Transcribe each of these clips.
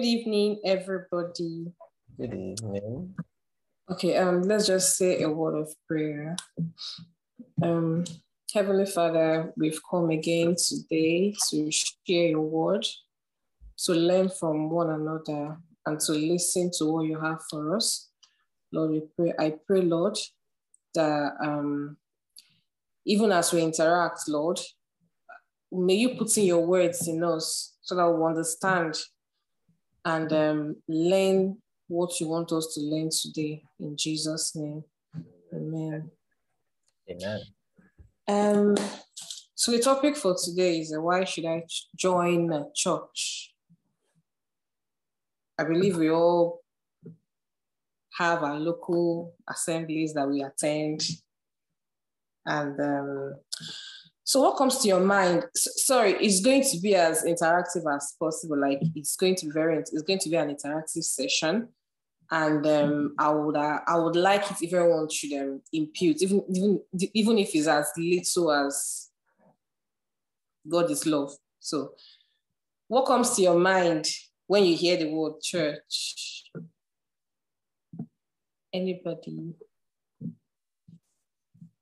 Good evening, everybody. Good evening. Okay, um, let's just say a word of prayer. Um, Heavenly Father, we've come again today to share your word, to learn from one another, and to listen to what you have for us. Lord, we pray. I pray, Lord, that um, even as we interact, Lord, may you put in your words in us so that we understand and um, learn what you want us to learn today. In Jesus' name, amen. Amen. Um, so the topic for today is uh, why should I join a church? I believe we all have our local assemblies that we attend. And um, so what comes to your mind? Sorry, it's going to be as interactive as possible. Like it's going to be very, it's going to be an interactive session. And um, I would, uh, I would like it if everyone should um, impute, even, even, even if it's as little as God is love. So, what comes to your mind when you hear the word church? Anybody?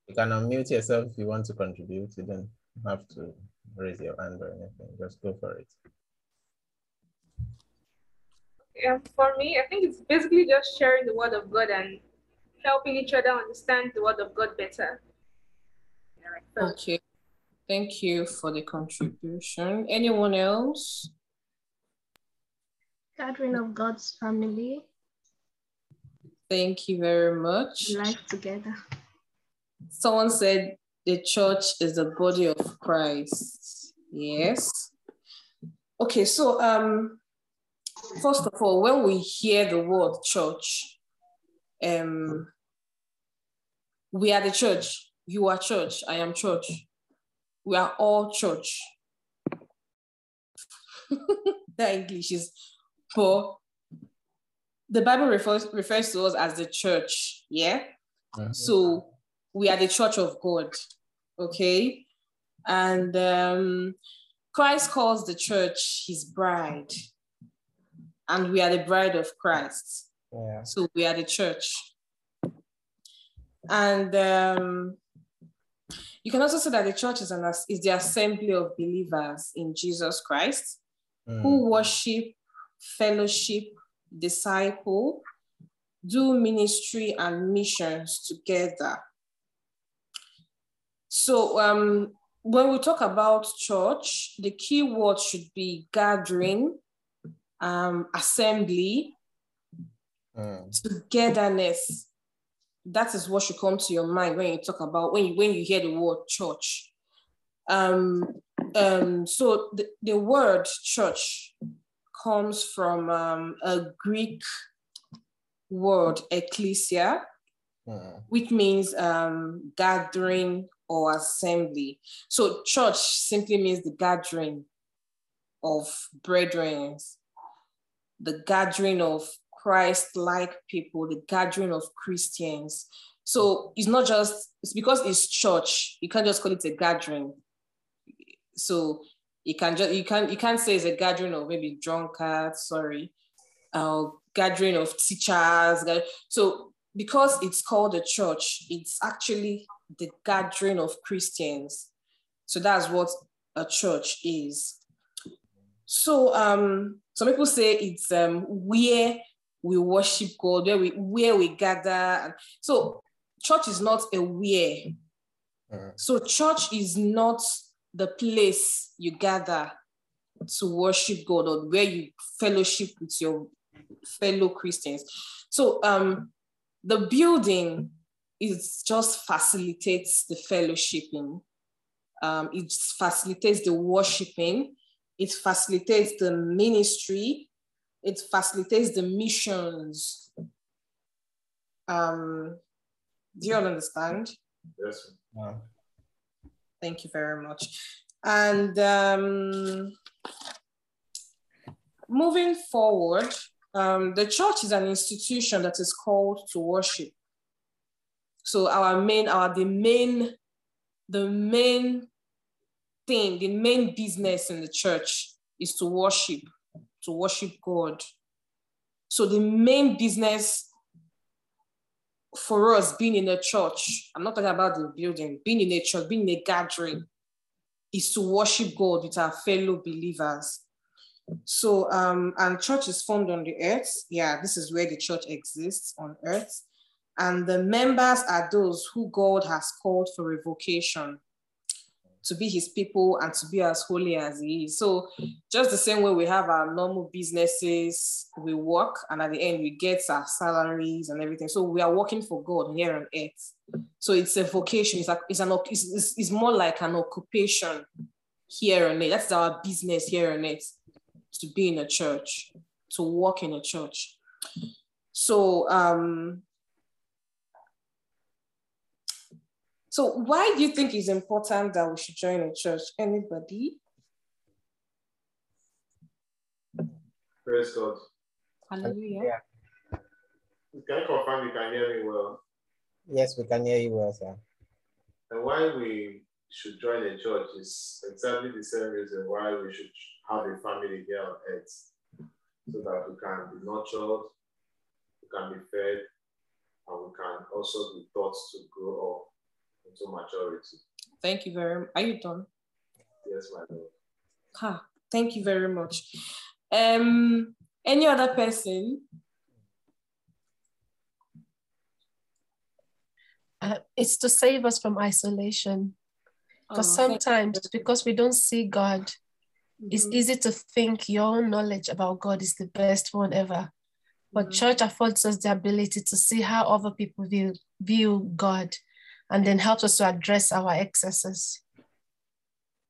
You can unmute yourself if you want to contribute. You don't have to raise your hand or anything. Just go for it. Yeah, for me, I think it's basically just sharing the word of God and helping each other understand the word of God better. Yeah, right. Okay. Thank you for the contribution. Anyone else? gathering of God's family, Thank you very much. life together. Someone said the church is the body of Christ. Yes. Okay, so um first of all, when we hear the word church, um we are the church. You are church. I am church. We are all church. that English is but the Bible refers refers to us as the church, yeah? Mhm. So we are the church of God, okay? And um, Christ calls the church his bride, and we are the bride of Christ. Yeah. So we are the church. And um, you can also say that the church is, an, is the assembly of believers in Jesus Christ Mm. who worship, fellowship, disciple, do ministry and missions together. So um, when we talk about church, the key word should be gathering, um, assembly, Mm. togetherness. That is what should come to your mind when you talk about when you when you hear the word church. Um, um, so the, the word church comes from um, a Greek word ecclesia, Mm. which means um, gathering or assembly. So church simply means the gathering of brethren, the gathering of Christ-like people, the gathering of Christians. So it's not just it's because it's church. You can't just call it a gathering. So you can just you can you can't say it's a gathering of maybe drunkards. Sorry, uh, gathering of teachers. So because it's called a church, it's actually the gathering of Christians. So that's what a church is. So um, some people say it's um, where we worship God, where we where we gather. So church is not a where. Mm. So church is not the place you gather to worship God or where you fellowship with your fellow Christians. So um, the building is just facilitates the fellowshipping. Um, it facilitates the worshiping. It facilitates the ministry. It facilitates the missions. Um, do you all understand? Yes. Yeah. Thank you very much. And um, moving forward, um, the church is an institution that is called to worship. So our main, our the main, the main thing, the main business in the church is to worship, to worship God. So the main business for us being in a church, I'm not talking about the building, being in a church, being in a gathering, is to worship God with our fellow believers. So, um, and church is formed on the earth. Yeah, this is where the church exists on earth. And the members are those who God has called for a vocation to be his people and to be as holy as he is. So just the same way we have our normal businesses, we work and at the end we get our salaries and everything. So we are working for God here on earth. So it's a vocation. It's, like, it's, an, it's, it's more like an occupation here on earth. That's our business here on earth, to be in a church, to work in a church. So um, So why do you think it's important that we should join a church? Anybody? Praise God. Hallelujah. Yeah. Can you confirm you can hear me well? Yes, we can hear you well, sir. And why we should join a church is exactly the same reason why we should have a family here on earth. So that we can be nurtured, we can be fed, and we can also be taught to grow up into maturity. Thank you very much. Are you done? Yes, my Lord. Ha, thank you very much. Um, any other person? Uh, it's to save us from isolation. Because Oh, sometimes, because we don't see God, it's Mhm. easy to think your own knowledge about God is the best one ever. But Mhm. church affords us the ability to see how other people view, view God and then helps us to address our excesses.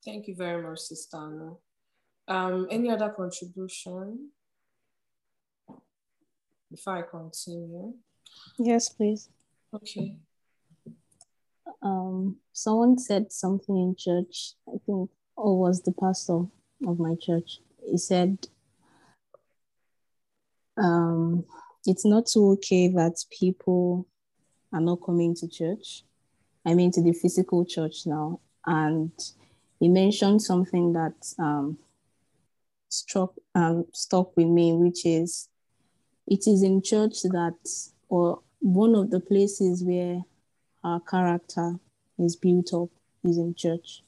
Thank you very much, Sister Anna. Um, any other contribution? Before I continue. Yes, please. Okay. Um, someone said something in church, I think, or was the pastor of my church. He said, um, it's not so okay that people are not coming to church. I mean, to the physical church now. And he mentioned something that um, struck um, stuck with me, which is it is in church that, or one of the places where our character is built up is in church.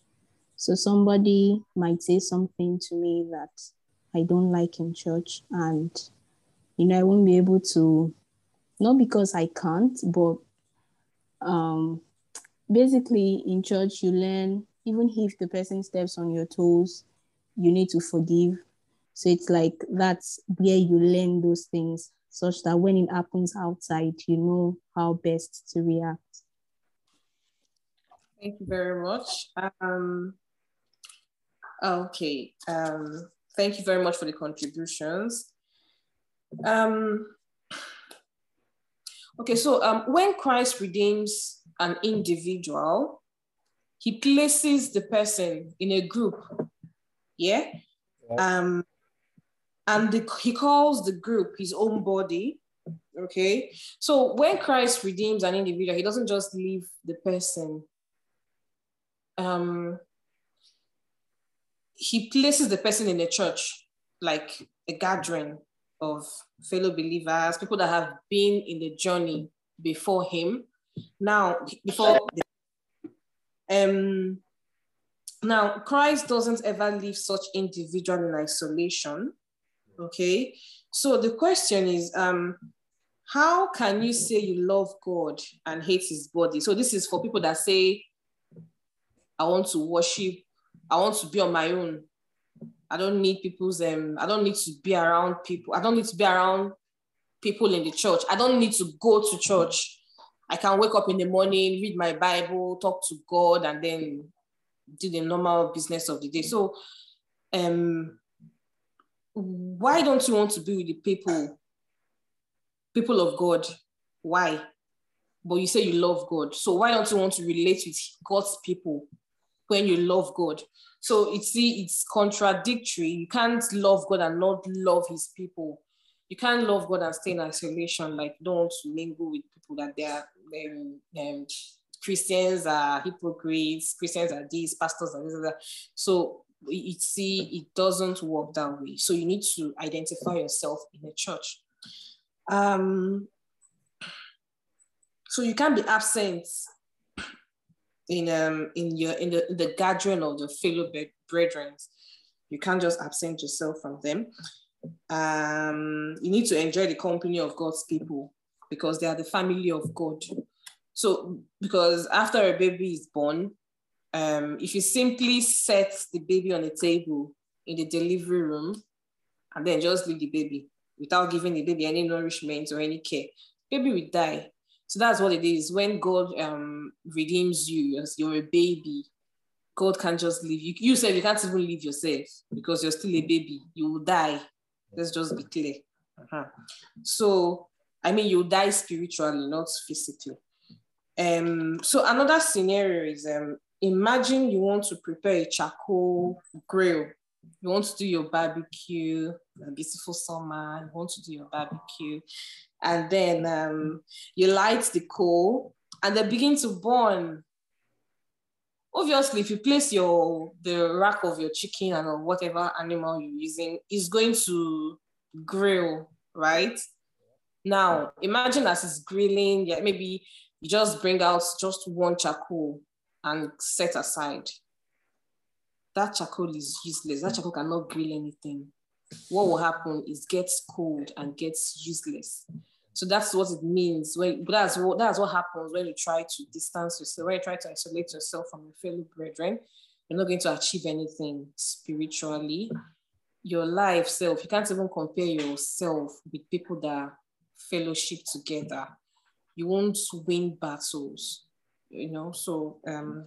So somebody might say something to me that I don't like in church, and you know, I won't be able to, not because I can't, but um, basically in church you learn even if the person steps on your toes, you need to forgive. So it's like that's where you learn those things, such that when it happens outside, you know how best to react. Thank you very much. Um, okay. Um, thank you very much for the contributions. Um, okay, so um, when Christ redeems an individual, he places the person in a group. Yeah. Yeah. Um, and the, he calls the group his own body. Okay. So when Christ redeems an individual, he doesn't just leave the person um, he places the person in a church, like a gathering of fellow believers, people that have been in the journey before him. Now, before the, um, now Christ doesn't ever leave such individual in isolation. Okay, so the question is, um, how can you say you love God and hate His body? So this is for people that say I want to worship. I want to be on my own. I don't need people's um, I don't need to be around people. I don't need to be around people in the church. I don't need to go to church. I can wake up in the morning, read my Bible, talk to God, and then do the normal business of the day. So um why don't you want to be with the people, people of God? Why? But you say you love God. So why don't you want to relate with God's people? when you love God. So it's see, it's contradictory. You can't love God and not love his people. You can't love God and stay in isolation. Like don't want to mingle with people that they are um, um, Christians are hypocrites, Christians are these, pastors are this, and that. So you see it doesn't work that way. So you need to identify yourself in a church. Um, so you can't be absent in um in your in the the gathering of the fellow brethren. You can't just absent yourself from them. Um, you need to enjoy the company of God's people because they are the family of God. So because after a baby is born, um, if you simply set the baby on the table in the delivery room and then just leave the baby without giving the baby any nourishment or any care, baby will die. So that's what it is. When God um, redeems you as you're a baby, God can't just leave you. You said you can't even leave yourself because you're still a baby. You will die. Let's just be clear. Uh-huh. So, I mean, you die spiritually, not physically. Um, so another scenario is um, imagine you want to prepare a charcoal grill. You want to do your barbecue, a beautiful summer, you want to do your barbecue. And then um, you light the coal and they begin to burn. Obviously, if you place your the rack of your chicken and whatever animal you're using, is going to grill, right? Now, imagine as it's grilling, yeah, maybe you just bring out just one charcoal and set aside. That charcoal is useless. That charcoal cannot grill anything. What will happen is gets cold and gets useless. So that's what it means when that's what that's what happens when you try to distance yourself, when you try to isolate yourself from your fellow brethren. You're not going to achieve anything spiritually. Your life self, you can't even compare yourself with people that fellowship together you won't win battles, you know. So um,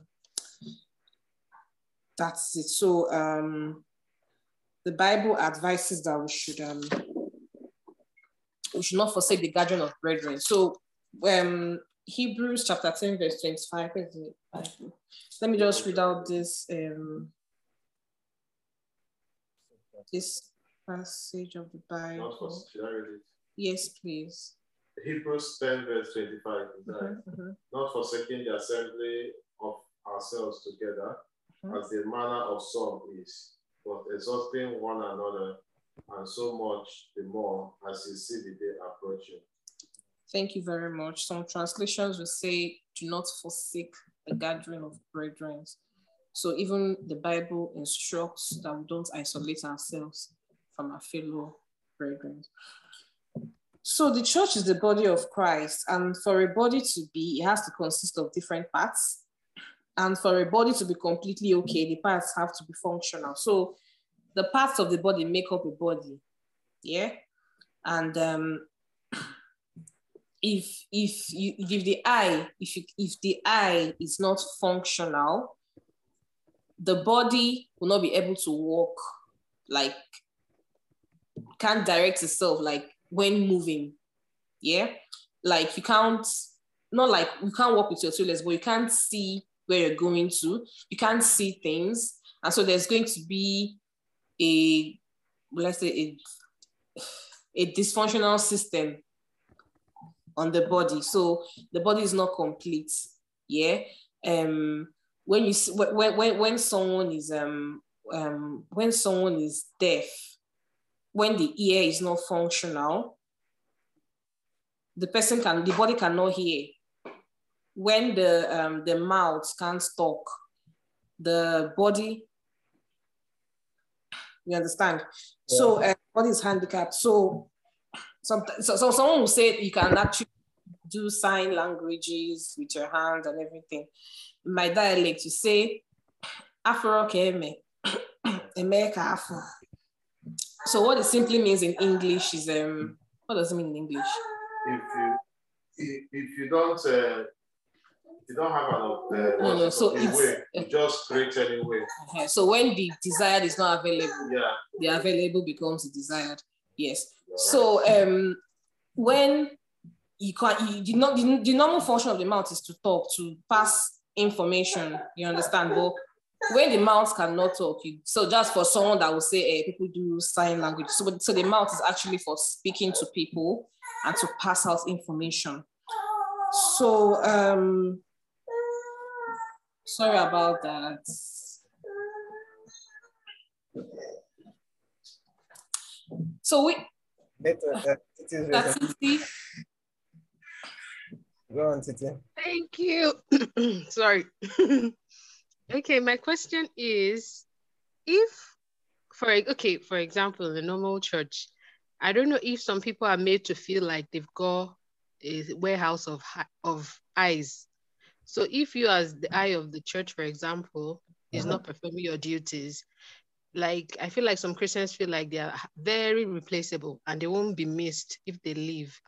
that's it. So um, the Bible advises that we should um, we should not forsake the gathering of brethren. So um, Hebrews chapter 10, verse 25. Let me just read out this um, this passage of the Bible. Yes, please. Hebrews 10, verse 25. Mm-hmm, mm-hmm. Not forsaking the assembly of ourselves together. As the manner of some is, but exhausting one another, and so much the more as you see the day approaching. Thank you very much. Some translations will say, do not forsake the gathering of brethren. So even the Bible instructs that we don't isolate ourselves from our fellow brethren. So the church is the body of Christ, and for a body to be, it has to consist of different parts. And for a body to be completely okay, the parts have to be functional. So the parts of the body make up a body. Yeah. And um, if if you if the eye, if you, if the eye is not functional, the body will not be able to walk like can't direct itself like when moving. Yeah. Like you can't, not like you can't walk with your two legs, but you can't see where you're going to. You can't see things. And so there's going to be a, let's say, a, a dysfunctional system on the body. So the body is not complete. Yeah. Um, when you when when when someone is um um when someone is deaf, when the ear is not functional, the person can, the body cannot hear. When the, um, the mouth can't talk, the body, you understand? Yeah. So uh, body is handicapped. So, some, so, so someone will say you can actually do sign languages with your hands and everything. In my dialect, you say, Afro keme, Emeka Afro. So what it simply means in English is um what does it mean in English? If you if you don't uh, you don't have an uh, no, no. So it's way, you just create anyway. Okay. So when the desired is not available, yeah, the available becomes the desired. Yes. So um when you can't you, the, the, the normal function of the mouth is to talk, to pass information, you understand? But when the mouth cannot talk, you, so just for someone that will say, hey, eh, people do sign language. So, so the mouth is actually for speaking to people and to pass out information. So, um, sorry about that. So we Network, uh, it is ready. Tati, Go on, Titi. Thank you. Sorry. okay, my question is if for okay, for example, in a normal church, I don't know if some people are made to feel like they've got a warehouse of of eyes. So if you as the mm. eye of the church, for example, is uh-huh. not performing your duties, like I feel like some Christians feel like they are very replaceable and they won't be missed if they leave.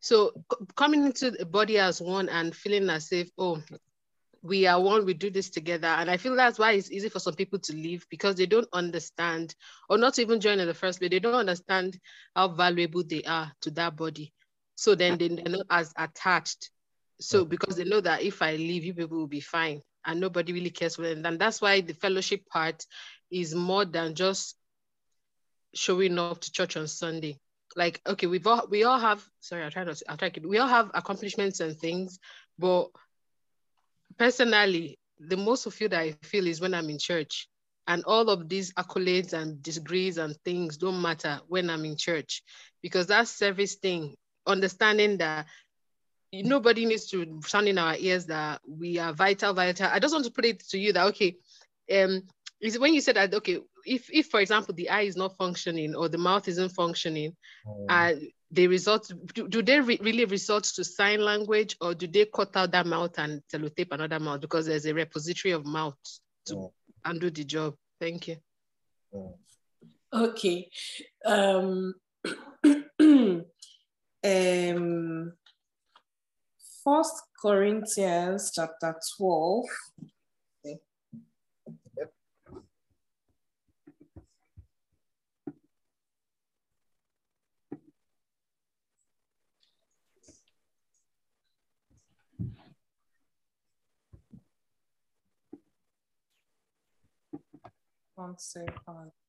So c- coming into the body as one and feeling as if, oh, we are one, we do this together. And I feel that's why it's easy for some people to leave because they don't understand or not even join in the first place. They don't understand how valuable they are to that body. So then they- they're not as attached. So because they know that if I leave, you people will be fine and nobody really cares for them. And that's why the fellowship part is more than just showing up to church on Sunday. Like, okay, we've all we all have sorry, I'll try not to, I'll try to we all have accomplishments and things, but personally, the most fulfilled I feel is when I'm in church. And all of these accolades and degrees and things don't matter when I'm in church because that service thing, understanding that nobody needs to sound in our ears that we are vital, vital. I just want to put it to you that okay, um, is when you said that okay, if if for example the eye is not functioning or the mouth isn't functioning, Mm. and they resort do, do they re- really resort to sign language or do they cut out that mouth and sellotape another mouth because there's a repository of mouth to Mm. undo the job thank you Mm. okay. Um, um, First Corinthians chapter 12. One second.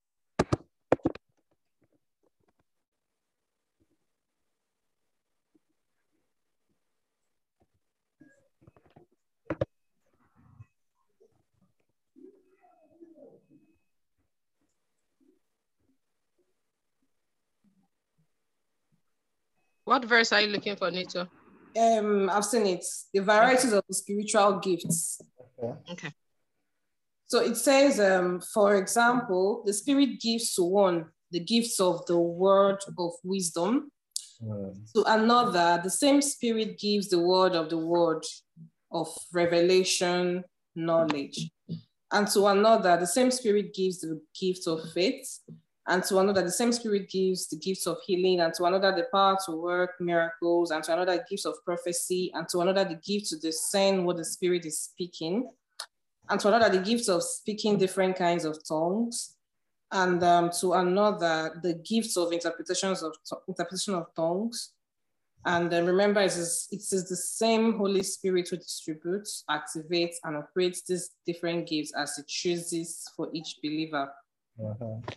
What verse are you looking for Nito? Um, I've seen it. The varieties of the spiritual gifts. Okay. okay So it says, um, for example, the Spirit gives to one the gifts of the word of wisdom, Mm. to another, the same Spirit gives the word of the word of revelation, knowledge. And to another, the same Spirit gives the gift of faith. And to another, the same Spirit gives the gifts of healing. And to another, the power to work miracles. And to another, gifts of prophecy. And to another, the gift to discern what the Spirit is speaking. And to another, the gifts of speaking different kinds of tongues and um, to another the gifts of interpretations of interpretation of tongues. And then remember, it is, it is the same Holy Spirit who distributes, activates, and operates these different gifts as it chooses for each believer. Uh-huh.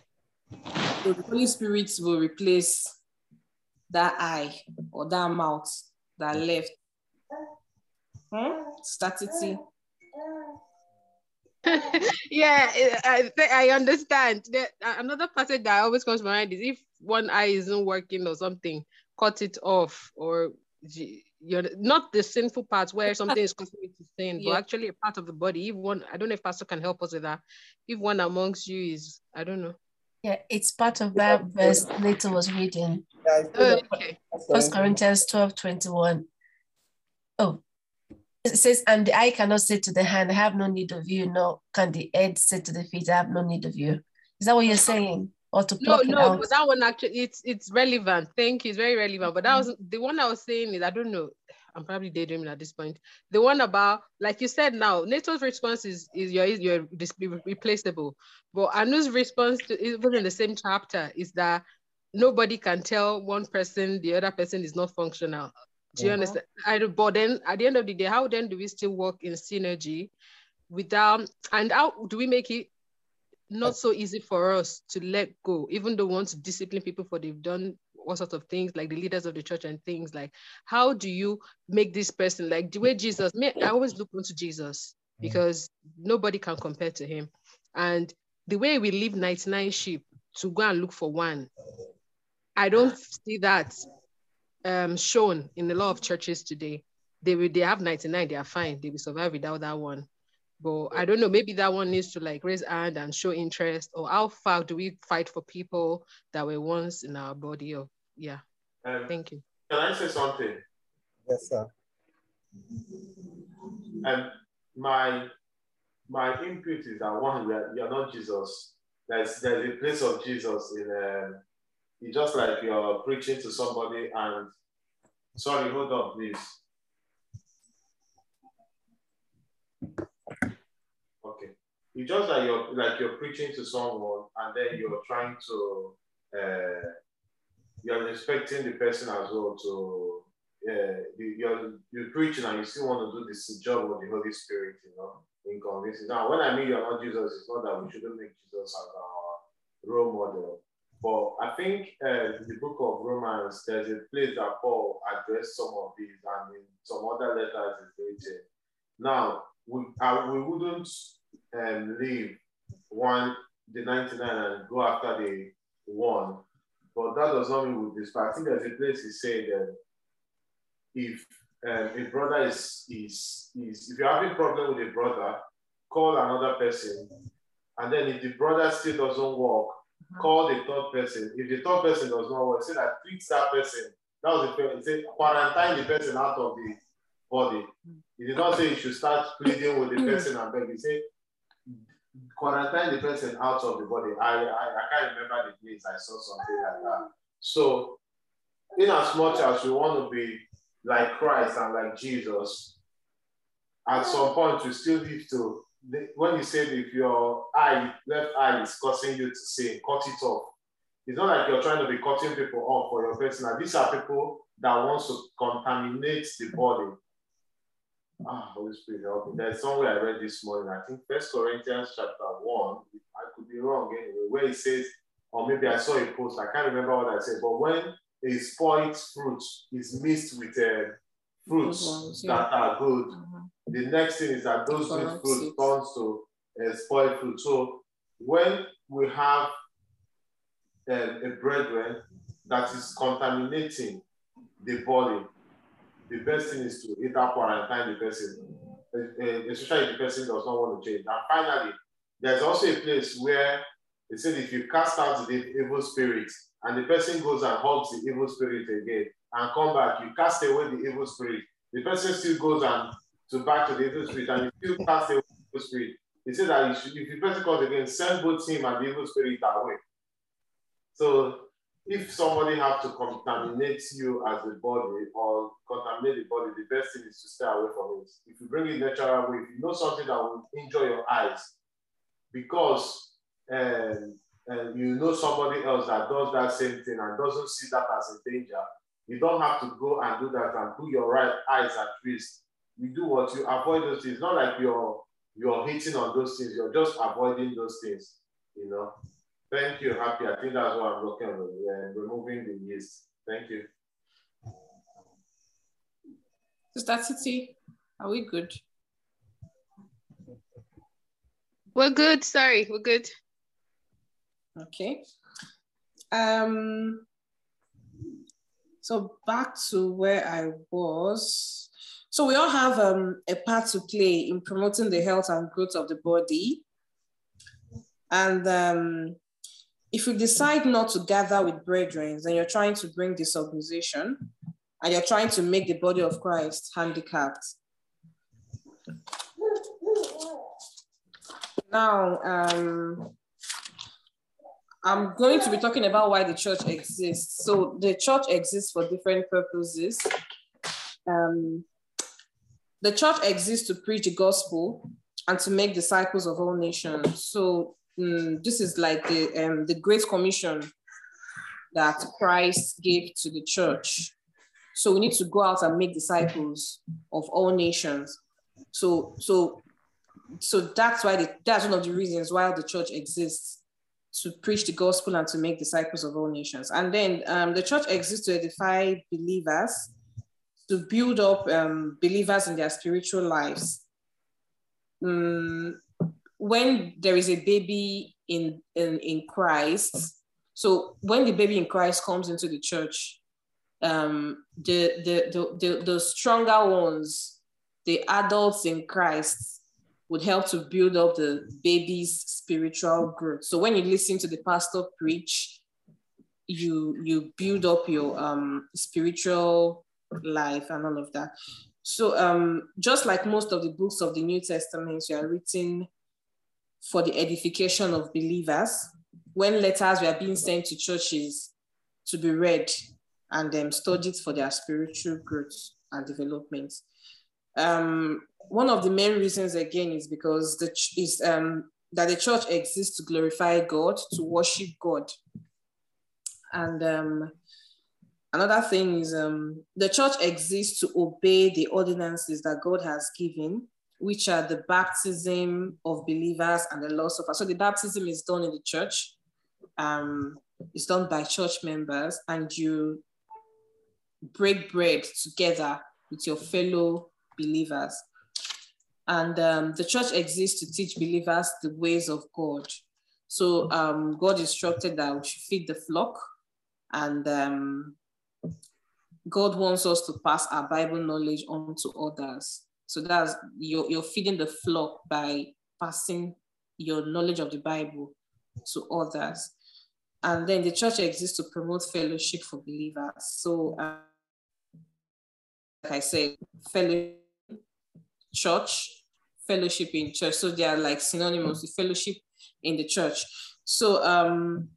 So the Holy Spirit will replace that eye or that mouth that left. Hmm? Staticity. yeah I, I, I understand that another passage that always comes to mind is if one eye isn't working or something cut it off or you're not the sinful part where something is causing you to sin Yeah. but actually a part of the body if one i don't know if pastor can help us with that if one amongst you is i don't know Yeah, it's part of that verse Later was reading. Yeah, Oh, okay First Corinthians 12, 21. Oh, it says, and the eye cannot say to the hand, I have no need of you, nor can the head say to the feet, I have no need of you. Is that what you're saying? Or to no pluck it no out? but that one actually it's it's relevant thank you it's very relevant but that was the one i was saying is i don't know i'm probably daydreaming at this point. The one about like you said now NATO's response is is your is your dis- replaceable but anu's response to even in the same chapter is that nobody can tell one person the other person is not functional. Do you Mhm. understand I, but then at the end of the day how then do we still work in synergy without and how do we make it not so easy for us to let go, even though we want to discipline people for they've done all sorts of things, like the leaders of the church and things like how do you make this person like the way Jesus me, I always look onto Jesus because nobody can compare to him. And the way we leave 99 sheep to go and look for one, I don't see that um, shown in a lot of churches today. They will, they have 99, they are fine. They will survive without that one. But I don't know, maybe that one needs to like raise hand and show interest, or how far do we fight for people that were once in our body? Or yeah, Um, thank you. Can I say something? Yes, sir. And my my input is that one, you're, you're not Jesus. There's there's a place of Jesus in um, it's just like you're preaching to somebody and sorry, hold on, please. Okay. It's just like you're like you're preaching to someone and then you're trying to uh, you're expecting the person as well to yeah, you, you're you're preaching and you still want to do this job of the Holy Spirit, you know, in convincing. Now, when I mean you're not Jesus, it's not that we shouldn't make Jesus as our role model. But I think uh, in the book of Romans, there's a place that Paul addressed some of these, and in some other letters is written. Now, we, uh, we wouldn't um, leave one the 99 and go after the one, but that does not mean we despise. I think there's a place he said that if um, a brother is, is, is, if you're having problem with a brother, call another person. And then if the brother still doesn't work, call the third person. If the third person does not work, say that fix that person. That was the person. Say quarantine the person out of the body. He did not say you should start pleading with the person and beg. He said quarantine the person out of the body. I, I, I can't remember the place I saw something like that. So, in as much as we want to be like Christ and like Jesus, at some point we still need to. When you said if your eye, left eye is causing you to sin, cut it off. It's not like you're trying to be cutting people off for your personal. These are people that want to contaminate the body. Ah, Holy Spirit, help me. There's somewhere I read this morning. I think First Corinthians chapter one. I could be wrong anyway, where it says, or maybe I saw a post. I can't remember what I said. But when a spoiled fruit is mixed with uh, fruits ones, that are good, Mhm. the next thing is that those good fruits turns to uh, spoiled fruit. So when we have um, a brethren that is contaminating the body, the best thing is to either quarantine the person, uh, uh, especially if the person does not want to change. And finally, there's also a place where they said if you cast out the evil spirit and the person goes and hugs the evil spirit again and come back, you cast away the evil spirit. The person still goes and to back to the evil spirit and you still cast away the evil spirit. They say that you should, if the person comes again, send both him and the evil spirit away. So if somebody have to contaminate you as a body or contaminate the body, the best thing is to stay away from it. If you bring it natural way, if you know something that will injure your eyes, because um, uh, you know somebody else that does that same thing and doesn't see that as a danger, you don't have to go and do that and put your right eyes at risk. You do what you avoid those things. Not like you're you're hitting on those things. You're just avoiding those things. You know. Thank you. Happy. I think that's what I'm looking at. Yeah, removing the yeast. Thank you. Sister Titi, are we good? We're good. Sorry, we're good. Okay. Um, so back to where I was. So we all have um, a part to play in promoting the health and growth of the body. And um, if you decide not to gather with brethren, then you're trying to bring disorganization and you're trying to make the body of Christ handicapped. Now, um, I'm going to be talking about why the church exists. So the church exists for different purposes. Um, the church exists to preach the gospel and to make disciples of all nations. So mm, this is like the um, the Great Commission that Christ gave to the church. So we need to go out and make disciples of all nations. So so so that's why the, that's one of the reasons why the church exists to preach the gospel and to make disciples of all nations. And then um, the church exists to edify believers, to build up um, believers in their spiritual lives. Mm, when there is a baby in, in, in Christ. So when the baby in Christ comes into the church, um, the, the, the, the, the stronger ones, the adults in Christ, would help to build up the baby's spiritual growth. So when you listen to the pastor preach, you you build up your um, spiritual life and all of that. So um, just like most of the books of the New Testament, you are written for the edification of believers. When letters were being sent to churches to be read and um, studied for their spiritual growth and development. Um, one of the main reasons again is because the is um, that the church exists to glorify God, to worship God. And um, another thing is um, the church exists to obey the ordinances that God has given, which are the baptism of believers and the Lord's Supper. So the baptism is done in the church. Um, it's done by church members, and you break bread together with your fellow believers. And um, the church exists to teach believers the ways of God. So um, God instructed that we should feed the flock, and um, God wants us to pass our Bible knowledge on to others. So that's you're, you're feeding the flock by passing your knowledge of the Bible to others. And then the church exists to promote fellowship for believers. So, uh, like I said, fellow church, fellowship in church. So they are like synonymous with fellowship in the church. So um,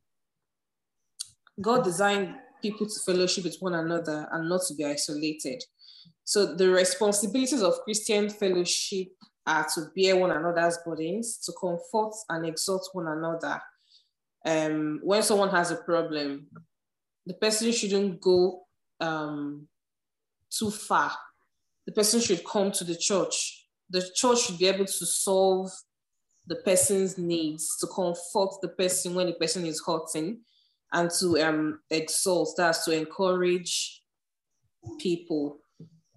God designed people to fellowship with one another and not to be isolated. So the responsibilities of Christian fellowship are to bear one another's burdens, to comfort and exhort one another. Um, when someone has a problem, the person shouldn't go um, too far. The person should come to the church. The church should be able to solve the person's needs, to comfort the person when the person is hurting, and to um, exalt, that's to encourage people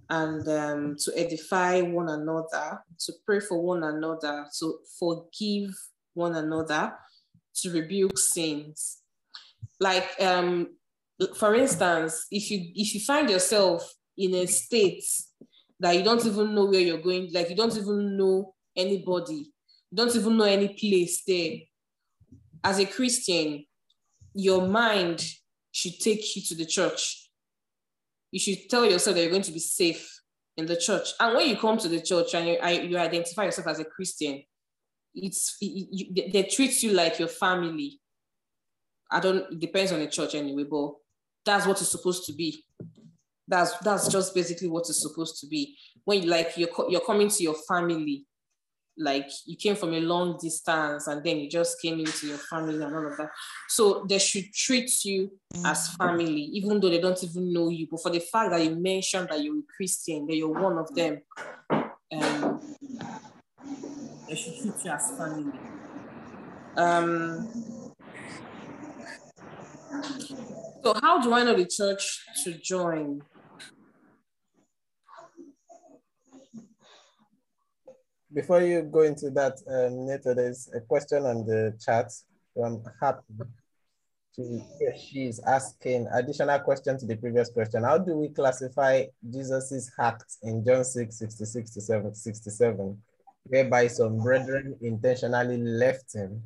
and um, to edify one another, to pray for one another, to forgive one another, to rebuke sins. Like, um, for instance, if you if you find yourself in a state that you don't even know where you're going, like you don't even know anybody, you don't even know any place there. As a Christian, your mind should take you to the church. You should tell yourself that you're going to be safe in the church. And when you come to the church and you, you identify yourself as a Christian, it's you, they treat you like your family. I don't. It depends on the church anyway, but that's what it's supposed to be. That's that's just basically what it's supposed to be. When you like you're you're coming to your family, like you came from a long distance and then you just came into your family and all of that. So they should treat you as family, even though they don't even know you. But for the fact that you mentioned that you're a Christian, that you're one of them, um, they should treat you as family. Um, so how do I know the church to join? Before you go into that, um, Neto, there's a question on the chat from Happy. She, she's asking additional question to the previous question. How do we classify Jesus's act in John 6, 66 to 7, 67, whereby some brethren intentionally left him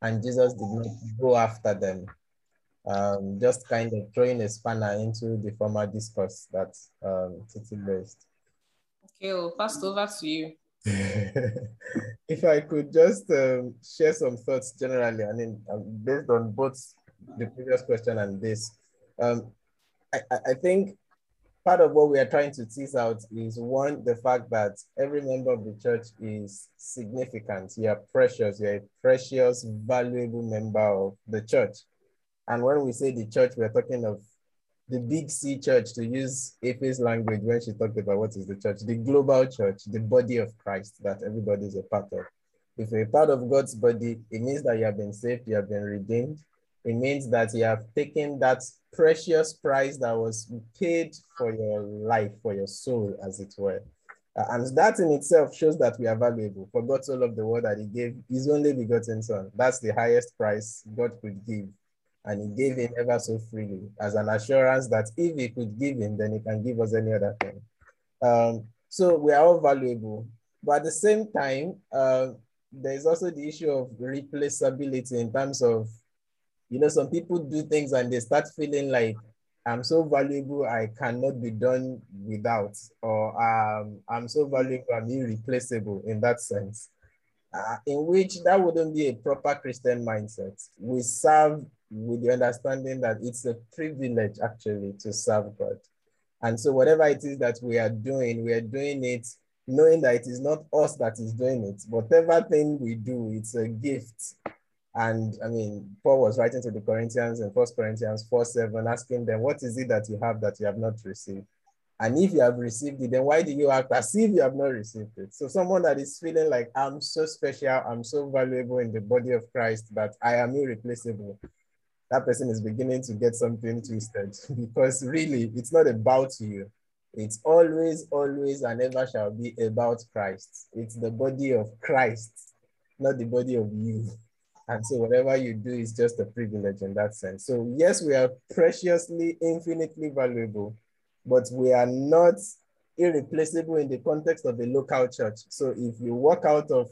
and Jesus did not go after them? Um, just kind of throwing a spanner into the former discourse that um, Titi raised. Okay, well, pass over to you. if I could just um, share some thoughts generally, I mean, um, based on both the previous question and this, um, I, I think part of what we are trying to tease out is one, the fact that every member of the church is significant. You are precious, you're a precious, valuable member of the church. And when we say the church, we're talking of the big C church, to use Ife's language when she talked about what is the church, the global church, the body of Christ that everybody is a part of. If you're a part of God's body, it means that you have been saved, you have been redeemed. It means that you have taken that precious price that was paid for your life, for your soul, as it were. Uh, and that in itself shows that we are valuable. For God so loved the world that he gave his only begotten son. That's the highest price God could give. And he gave him ever so freely as an assurance that if he could give him, then he can give us any other thing. Um, so we are all valuable. But at the same time, uh, there's also the issue of replaceability in terms of, you know, some people do things and they start feeling like I'm so valuable, I cannot be done without, or um, I'm so valuable, I'm irreplaceable in that sense, uh, in which that wouldn't be a proper Christian mindset. We serve with the understanding that it's a privilege actually to serve God. And so whatever it is that we are doing, we are doing it knowing that it is not us that is doing it. Whatever thing we do, it's a gift and I mean, Paul was writing to the Corinthians in First Corinthians 4 7, asking them, What is it that you have that you have not received? And if you have received it, then why do you act as if you have not received it? So, someone that is feeling like I'm so special, I'm so valuable in the body of Christ that I am irreplaceable, that person is beginning to get something twisted because really it's not about you. It's always, always, and ever shall be about Christ. It's the body of Christ, not the body of you. And so whatever you do is just a privilege in that sense. So yes, we are preciously, infinitely valuable, but we are not irreplaceable in the context of a local church. So if you walk out of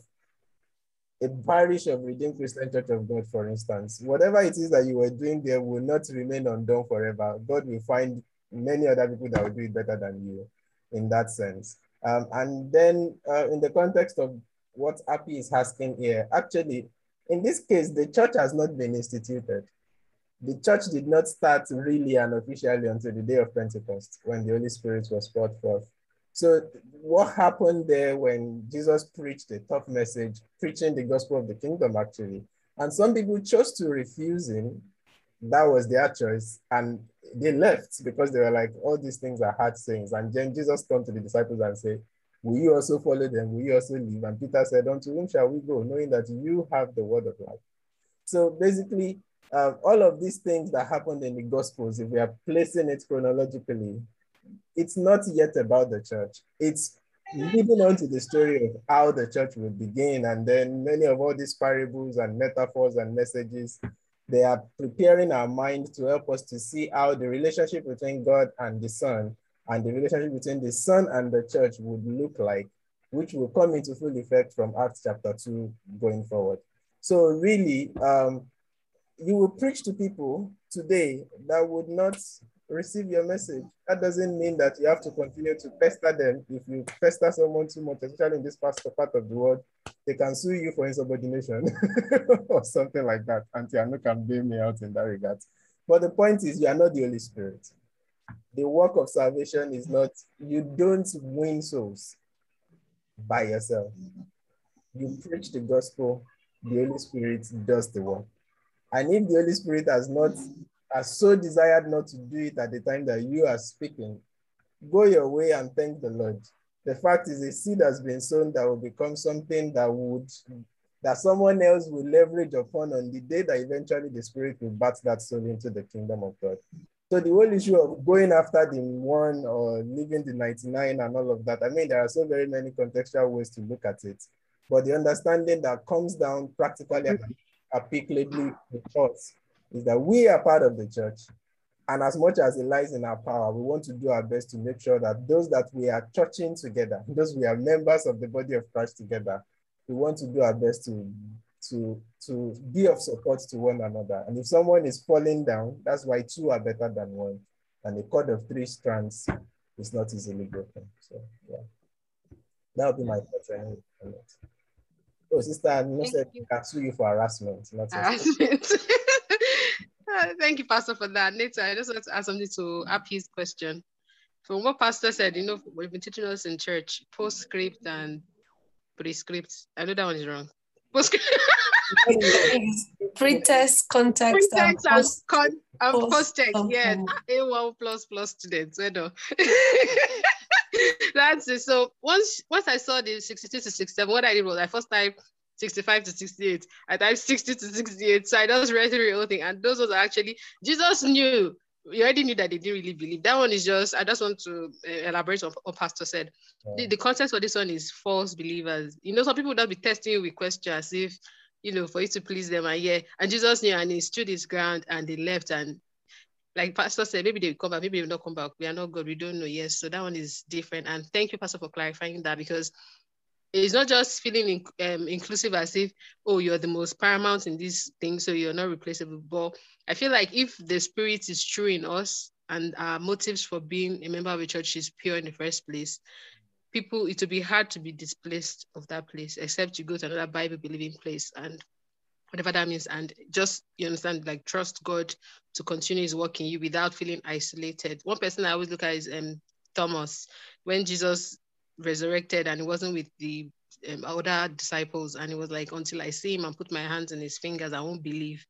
a parish of Redeemed Christian Church of God, for instance, whatever it is that you were doing there will not remain undone forever. God will find many other people that will do it better than you in that sense. Um, and then uh, in the context of what Appy is asking here, actually, in this case, the church has not been instituted. The church did not start really and officially until the day of Pentecost when the Holy Spirit was poured forth. So, what happened there when Jesus preached a tough message, preaching the gospel of the kingdom, actually? And some people chose to refuse him. That was their choice. And they left because they were like, all these things are hard things. And then Jesus turned to the disciples and said, Will you also follow them? Will you also leave? And Peter said, Unto whom shall we go, knowing that you have the word of life? So basically, um, all of these things that happened in the Gospels, if we are placing it chronologically, it's not yet about the church. It's leading on to the story of how the church will begin. And then many of all these parables and metaphors and messages, they are preparing our mind to help us to see how the relationship between God and the Son and the relationship between the Son and the church would look like, which will come into full effect from Acts chapter 2 going forward. So, really, um, you will preach to people today that would not receive your message. That doesn't mean that you have to continue to pester them. If you pester someone too much, especially in this part of the world, they can sue you for insubordination or something like that. Auntie Anu can bail me out in that regard. But the point is, you are not the Holy Spirit the work of salvation is not, you don't win souls by yourself. You preach the gospel, the Holy Spirit does the work. And if the Holy Spirit has not, has so desired not to do it at the time that you are speaking, go your way and thank the Lord. The fact is, a seed has been sown that will become something that would that someone else will leverage upon on the day that eventually the spirit will bat that soul into the kingdom of God. So the whole issue of going after the one or leaving the 99 and all of that, I mean, there are so very many contextual ways to look at it. But the understanding that comes down practically and applicably to us is that we are part of the church. And as much as it lies in our power, we want to do our best to make sure that those that we are churching together, those we are members of the body of Christ together, we want to do our best to to to be of support to one another. And if someone is falling down, that's why two are better than one. And a cord of three strands is not easily broken. So yeah, that would be my thoughts on. Oh, sister, no said you can sue you for harassment. Not harassment. thank you, Pastor, for that. Later, I just want to add something to Appy's question. From what Pastor said, you know, we've been teaching us in church, postscript and prescript. I know that one is wrong. Postscript. Pre-test, context, Pre-text and, post, con- and post, text. Yeah, A1 plus plus students. You know. That's it. So once once I saw the 62 to 67, what I did was I first typed 65 to 68. I typed 60 to 68. So I just read through the whole thing. And those was actually Jesus knew we already knew that they didn't really believe. That one is just, I just want to uh, elaborate on what Pastor said. Yeah. The, the context for this one is false believers. You know, some people that be testing you with questions if, you know, for you to please them. And yeah, and Jesus knew and he stood his ground and they left. And like Pastor said, maybe they will come back, maybe they will not come back. We are not good. We don't know. Yes. So that one is different. And thank you, Pastor, for clarifying that because it's not just feeling in, um, inclusive as if oh you're the most paramount in this thing so you're not replaceable. But i feel like if the spirit is true in us and our motives for being a member of a church is pure in the first place people it will be hard to be displaced of that place except you go to another bible believing place and whatever that means. And just you understand like trust god to continue his work in you without feeling isolated. One person i always look at is um thomas. When jesus resurrected and he wasn't with the um, other disciples. And it was like until i see him and put my hands in his fingers i won't believe.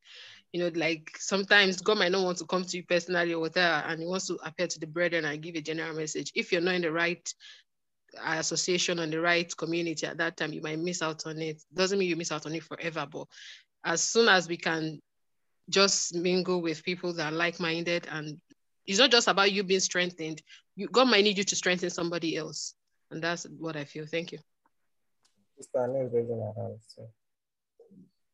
You know like sometimes god might not want to come to you personally or whatever and he wants to appear to the brethren and give a general message. If you're not in the right association and the right community at that time you might miss out on it. Doesn't mean you miss out on it forever but as soon as we can just mingle with people that are like-minded and it's not just about you being strengthened. You, god might need you to strengthen somebody else and that's what I feel. Thank you.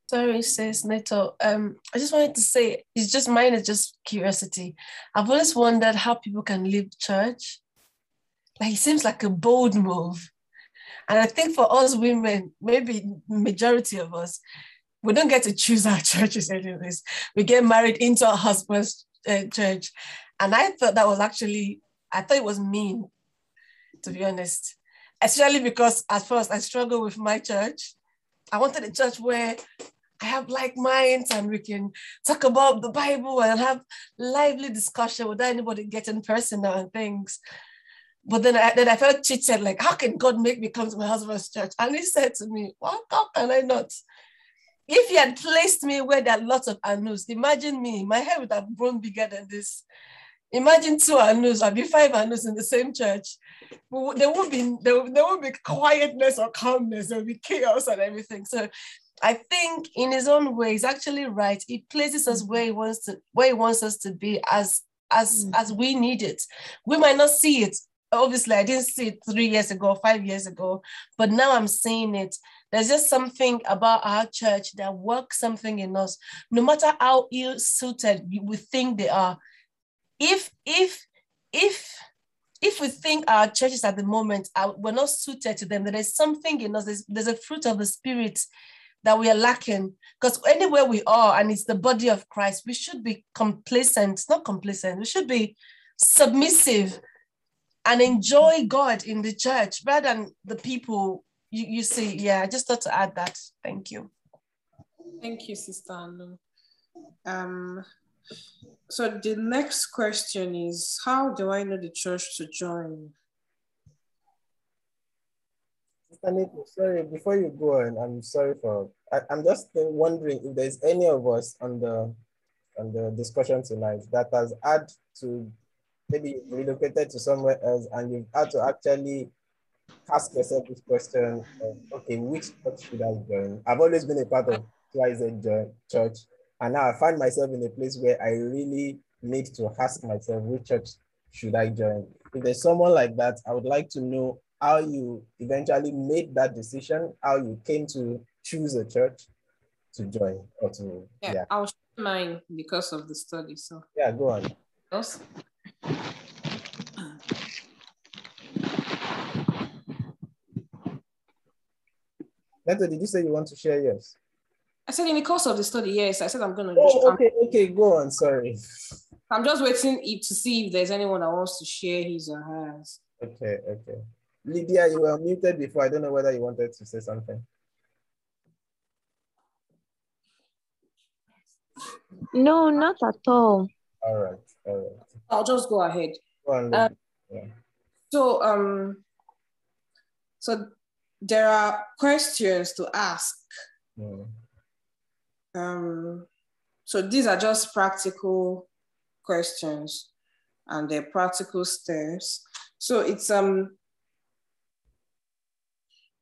Sorry, says Neto. Um, I just wanted to say it's just mine is just curiosity. I've always wondered how people can leave church. Like it seems like a bold move. And I think for us women, maybe majority of us, we don't get to choose our churches anyways. We get married into our husband's uh, church. And I thought that was actually, I thought it was mean to be honest. Especially because at first I struggled with my church. I wanted a church where I have like minds and we can talk about the Bible and have lively discussion without anybody getting personal and things. But then I, then I felt cheated, like, how can God make me come to my husband's church? And he said to me, well, how can I not? If he had placed me where there are lots of anus, imagine me, my hair would have grown bigger than this. Imagine two anus, I'd be five anus in the same church. There won't be there, there won't be quietness or calmness. There will be chaos and everything. So I think in his own way, he's actually right. He places us where he wants to where he wants us to be as as mm. as we need it. We might not see it. Obviously, I didn't see it three years ago, five years ago, but now I'm seeing it. There's just something about our church that works something in us, no matter how ill suited we think they are if if if if we think our churches at the moment are we're not suited to them, there's something in us, there's, there's a fruit of the spirit that we are lacking. Because anywhere we are, and it's the body of Christ, we should be complacent, not complacent, we should be submissive and enjoy God in the church rather than the people you, you see. Yeah, I just thought to add that. Thank you. Thank you, Sister Anu. Um, so the next question is, how do I know the church to join? sorry, before you go on, I'm sorry for, I, am just wondering if there's any of us on the, on the discussion tonight that has had to maybe relocated to somewhere else and you've had to actually ask yourself this question of, okay, which church should I join? I've always been a part of XYZ church and now I find myself in a place where I really need to ask myself, which church should I join? If there's someone like that, I would like to know how you eventually made that decision, how you came to choose a church to join or to, yeah. yeah. I'll share mine because of the study. So, yeah, go on. Yes. Neto, did you say you want to share yours? I said in the course of the study, yes. I said I'm gonna. Oh, okay, okay, go on. Sorry. I'm just waiting to see if there's anyone that wants to share his or hers. Okay, okay. Lydia, you were muted before. I don't know whether you wanted to say something. No, not at all. All right, all right. I'll just go ahead. Go on, um, yeah. So, um, so there are questions to ask. Mm. Um, so these are just practical questions and they're practical steps. So it's um.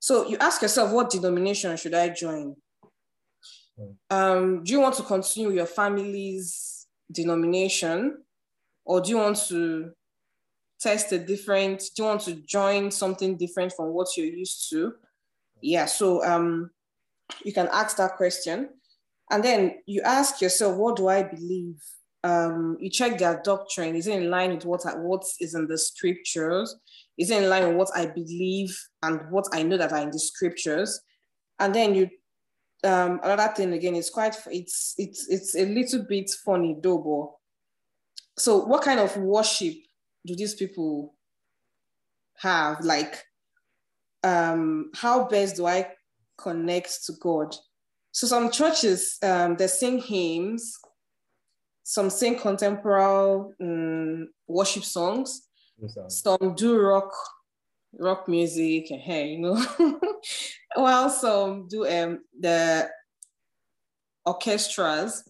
So you ask yourself, what denomination should I join? Um, do you want to continue your family's denomination, or do you want to test a different, do you want to join something different from what you're used to? Yeah, so um, you can ask that question. And then you ask yourself, what do I believe? Um, you check their doctrine. Is it in line with what, I, what is in the scriptures? Is it in line with what I believe and what I know that are in the scriptures? And then you, um, another thing again, it's quite, it's, it's, it's a little bit funny but so what kind of worship do these people have? Like, um, how best do I connect to God? So some churches, um, they sing hymns, some sing contemporary um, worship songs, some do rock, rock music, and hey, you know, while some do um, the orchestras.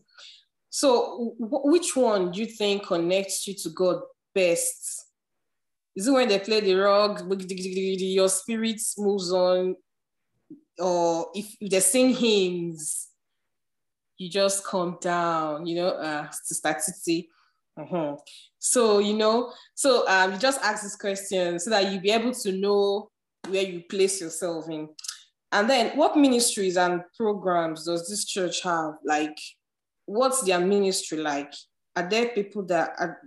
So, which one do you think connects you to God best? Is it when they play the rock, your spirit moves on, or if, they sing hymns, you just calm down, you know, uh, to staticity. Uh-huh. So, you know, so um, you just ask this question so that you be able to know where you place yourself in. And then what ministries and programs does this church have? Like, what's their ministry like? Are there people that are,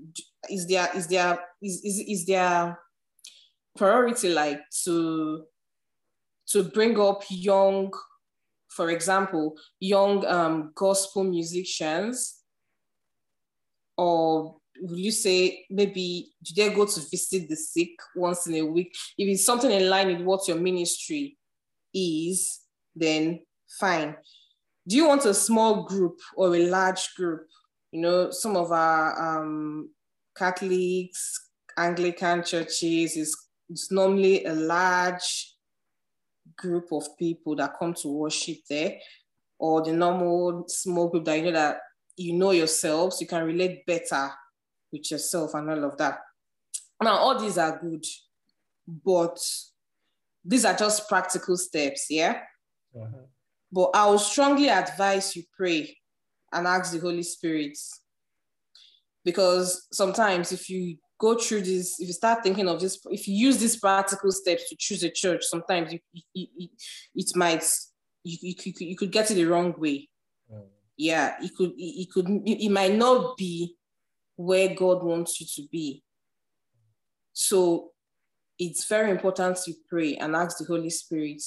is there, is there, is, is, is there priority like to to bring up young, for example, young um, gospel musicians? Or will you say maybe do they go to visit the sick once in a week? If it's something in line with what your ministry is, then fine. Do you want a small group or a large group? You know, some of our um, Catholics, Anglican churches is it's normally a large group of people that come to worship there, or the normal small group that you know that you know yourselves, you can relate better with yourself and all of that. Now, all these are good, but these are just practical steps, yeah? Uh-huh. But I would strongly advise you pray and ask the Holy Spirit. Because sometimes if you go through this, if you start thinking of this, if you use these practical steps to choose a church, sometimes you, you, you, it might, you, could, you could get it the wrong way. Mm. Yeah, it could, it, could, it might not be where God wants you to be. So it's very important to pray and ask the Holy Spirit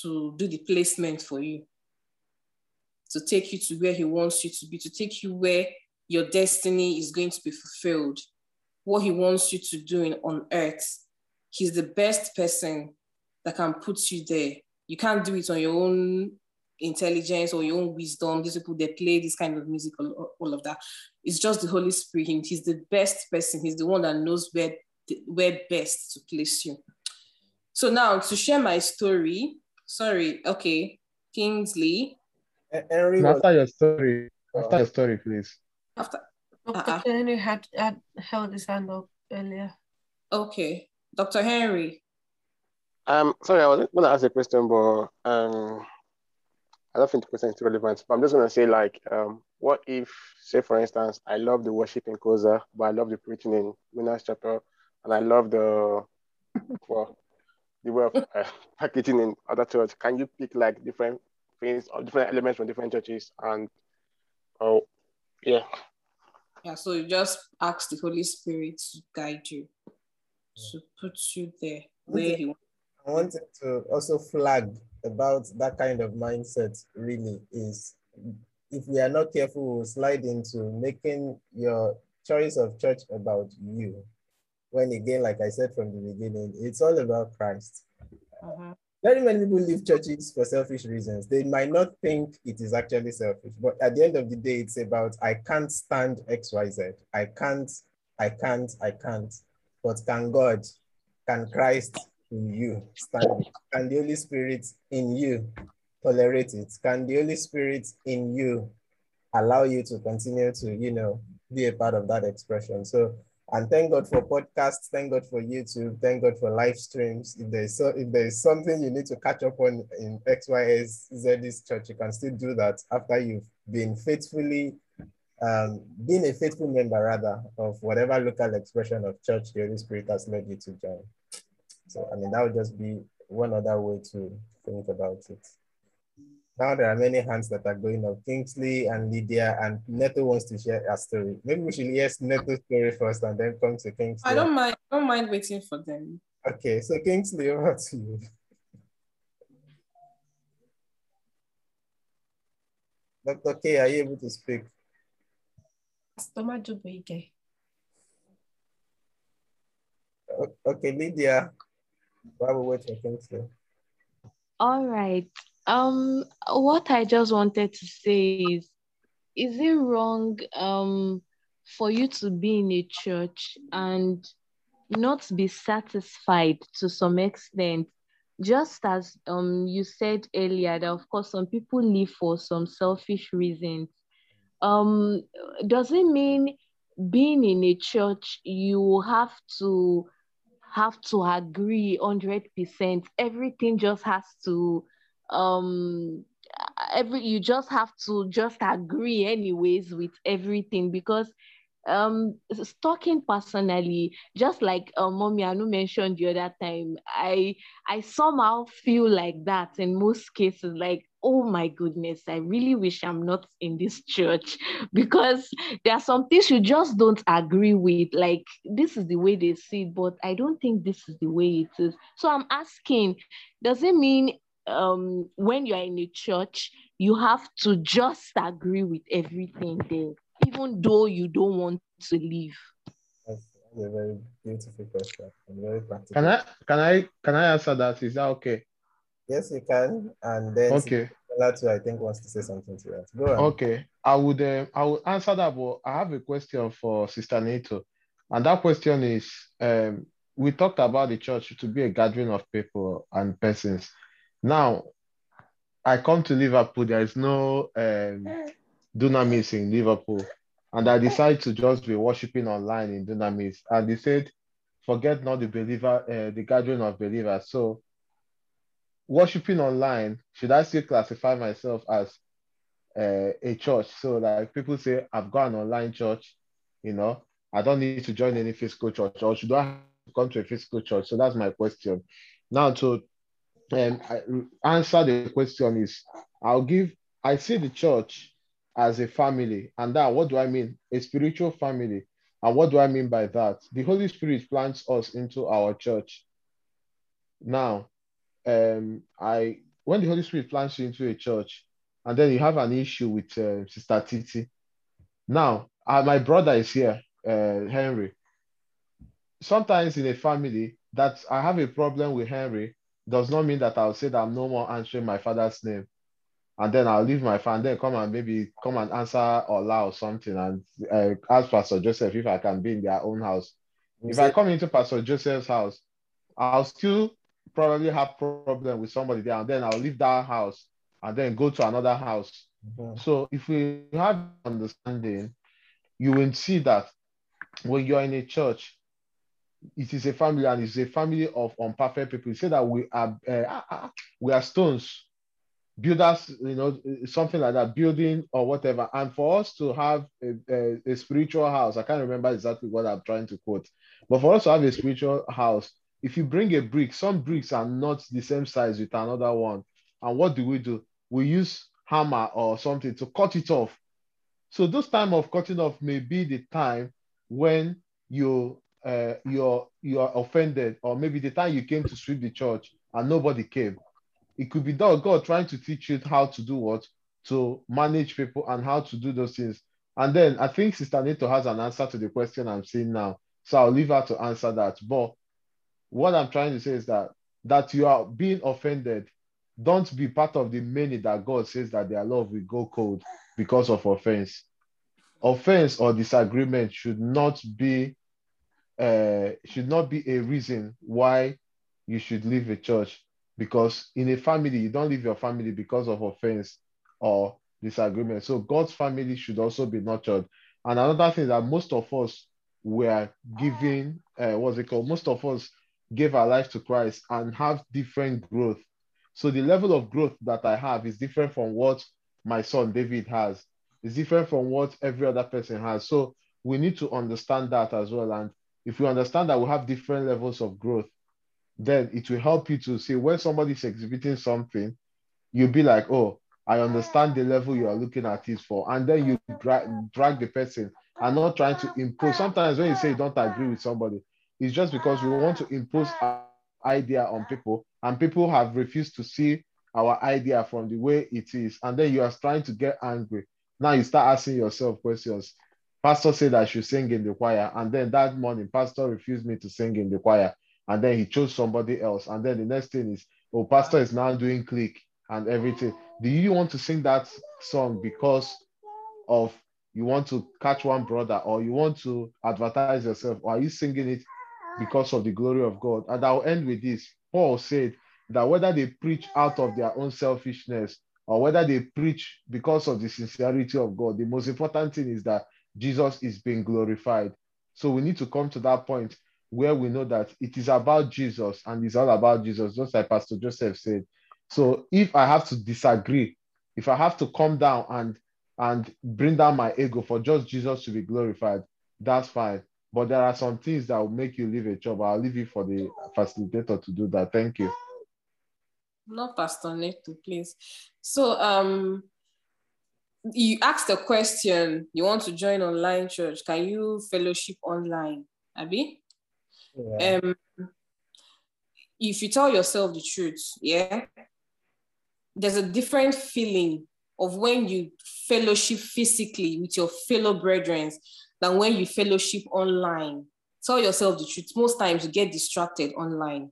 to do the placement for you, to take you to where He wants you to be, to take you where your destiny is going to be fulfilled, what He wants you to do in, on earth. He's the best person that can put you there. You can't do it on your own intelligence or your own wisdom. These people, they play this kind of music, all, all of that. It's just the Holy Spirit. He's the best person. He's the one that knows where, where best to place you. So now to share my story, sorry, okay, Kingsley. Henry after your story, after your story, please. After Dr. Uh-uh. Henry had, had held his hand up earlier. Okay. Dr. Henry. Um, sorry, I was going to ask a question, but um, I don't think the question is relevant. But I'm just going to say, like, um, what if, say, for instance, I love the worship in Koza, but I love the preaching in Minas Chapel, and I love the well, the way of uh, packaging in other churches. Can you pick like different things or different elements from different churches and oh yeah. Yeah, so you just ask the Holy Spirit to guide you, to put you there where He wants. I wanted to also flag about that kind of mindset really is if we are not careful, we'll slide into making your choice of church about you. When again, like I said from the beginning, it's all about Christ. Uh-huh very many people leave churches for selfish reasons. They might not think it is actually selfish, but at the end of the day, it's about I can't stand XYZ. I can't, I can't, I can't. But can God, can Christ in you stand it? Can the Holy Spirit in you tolerate it? Can the Holy Spirit in you allow you to continue to, you know, be a part of that expression? So and thank God for podcasts, thank God for YouTube, thank God for live streams. If there's so if there's something you need to catch up on in XYZ church, you can still do that after you've been faithfully um, being a faithful member rather of whatever local expression of church the Holy Spirit has led you to join. So I mean that would just be one other way to think about it. Now there are many hands that are going up. Kingsley and Lydia and Neto wants to share a story. Maybe we should hear Neto's story first and then come to Kingsley. I don't mind. I don't mind waiting for them. Okay, so Kingsley, over to you. Dr. K, are you able to speak? Okay, Lydia, while we wait for Kingsley. All right. Um, what I just wanted to say is, is it wrong um for you to be in a church and not be satisfied to some extent? Just as um you said earlier that of course some people live for some selfish reasons. Um does it mean being in a church you have to have to agree 100% everything just has to um every you just have to just agree anyways with everything because um talking personally just like uh, mommy anu mentioned the other time i i somehow feel like that in most cases like oh my goodness i really wish i'm not in this church because there are some things you just don't agree with. Like this is the way they see it but i don't think this is the way it is. So i'm asking does it mean um when you're in a church you have to just agree with everything there even though you don't want to leave? That's a very beautiful question and very practical. Can I can I can I answer that? Is that okay? Yes, you can. And then okay. Latu, I think wants to say something to that. Go on. Okay, I would uh, I would answer that, but I have a question for Sister Nato, and that question is: um, We talked about the church to be a gathering of people and persons. Now, I come to Liverpool. There is no um, Dunamis in Liverpool. And I decided to just be worshiping online in Dunamis. And they said, forget not the believer, uh, the gathering of believers. So worshiping online, should I still classify myself as uh, a church? So like people say, I've got an online church, you know, I don't need to join any physical church, or should I come to a physical church? So that's my question. Now to um, answer the question is, I'll give, I see the church as a family. And that, what do I mean? A spiritual family. And what do I mean by that? The Holy Spirit plants us into our church. Now, um, I when the Holy Spirit plants you into a church, and then you have an issue with uh, Sister Titi. Now, uh, my brother is here, uh, Henry. Sometimes in a family that I have a problem with Henry does not mean that I'll say that I'm no more answering my father's name and then I'll leave my phone, then come and maybe come and answer Ola or something and uh, ask Pastor Joseph if I can be in their own house. if I come into Pastor Joseph's house, I'll still probably have problem with somebody there, and then I'll leave that house and then go to another house. Mm-hmm. So if we have understanding, you will see that when you're in a church, it is a family and it's a family of imperfect people. You say that we are uh, we are stones builders, you know, something like that, building or whatever. And for us to have a, a, a, spiritual house, I can't remember exactly what I'm trying to quote, but for us to have a spiritual house, if you bring a brick, some bricks are not the same size with another one. And what do we do? We use hammer or something to cut it off. So those time of cutting off may be the time when you uh, you're you're offended, or maybe the time you came to sweep the church and nobody came it could be God trying to teach you how to do what to manage people and how to do those things. And then I think Sister Nito has an answer to the question I'm seeing now. So I'll leave her to answer that. But what I'm trying to say is that that you are being offended, don't be part of the many that God says that their love will go cold because of offense. Offense or disagreement should not be uh, should not be a reason why you should leave a church because in a family, you don't leave your family because of offense or disagreement. So God's family should also be nurtured. And another thing that most of us were giving, uh, what's it called? Most of us gave our life to Christ and have different growth. So the level of growth that I have is different from what my son David has. is different from what every other person has. So we need to understand that as well. And if we understand that we have different levels of growth, then it will help you to see when somebody is exhibiting something, you'll be like, oh, I understand the level you are looking at is for. And then you drag, drag the person and not trying to impose. Sometimes when you say you don't agree with somebody, it's just because we want to impose our idea on people and people have refused to see our idea from the way it is. And then you are trying to get angry. Now you start asking yourself questions. Pastor said I should sing in the choir. And then that morning, Pastor refused me to sing in the choir. And then he chose somebody else. And then the next thing is, oh, Pastor is now doing click and everything. Do you want to sing that song because of you want to catch one brother or you want to advertise yourself? Or are you singing it because of the glory of God? And I'll end with this. Paul said that whether they preach out of their own selfishness or whether they preach because of the sincerity of God, the most important thing is that Jesus is being glorified. So we need to come to that point where we know that it is about Jesus and it's all about Jesus, just like Pastor Joseph said. So if I have to disagree, if I have to come down and and bring down my ego for just Jesus to be glorified, that's fine. But there are some things that will make you leave a job. I'll leave it for the facilitator to do that. Thank you. Not Pastor Neto, please. So um you asked a question, you want to join online church. Can you fellowship online? Abby? Yeah. Um if you tell yourself the truth, yeah, there's a different feeling of when you fellowship physically with your fellow brethren than when you fellowship online. Tell yourself the truth. Most times you get distracted online.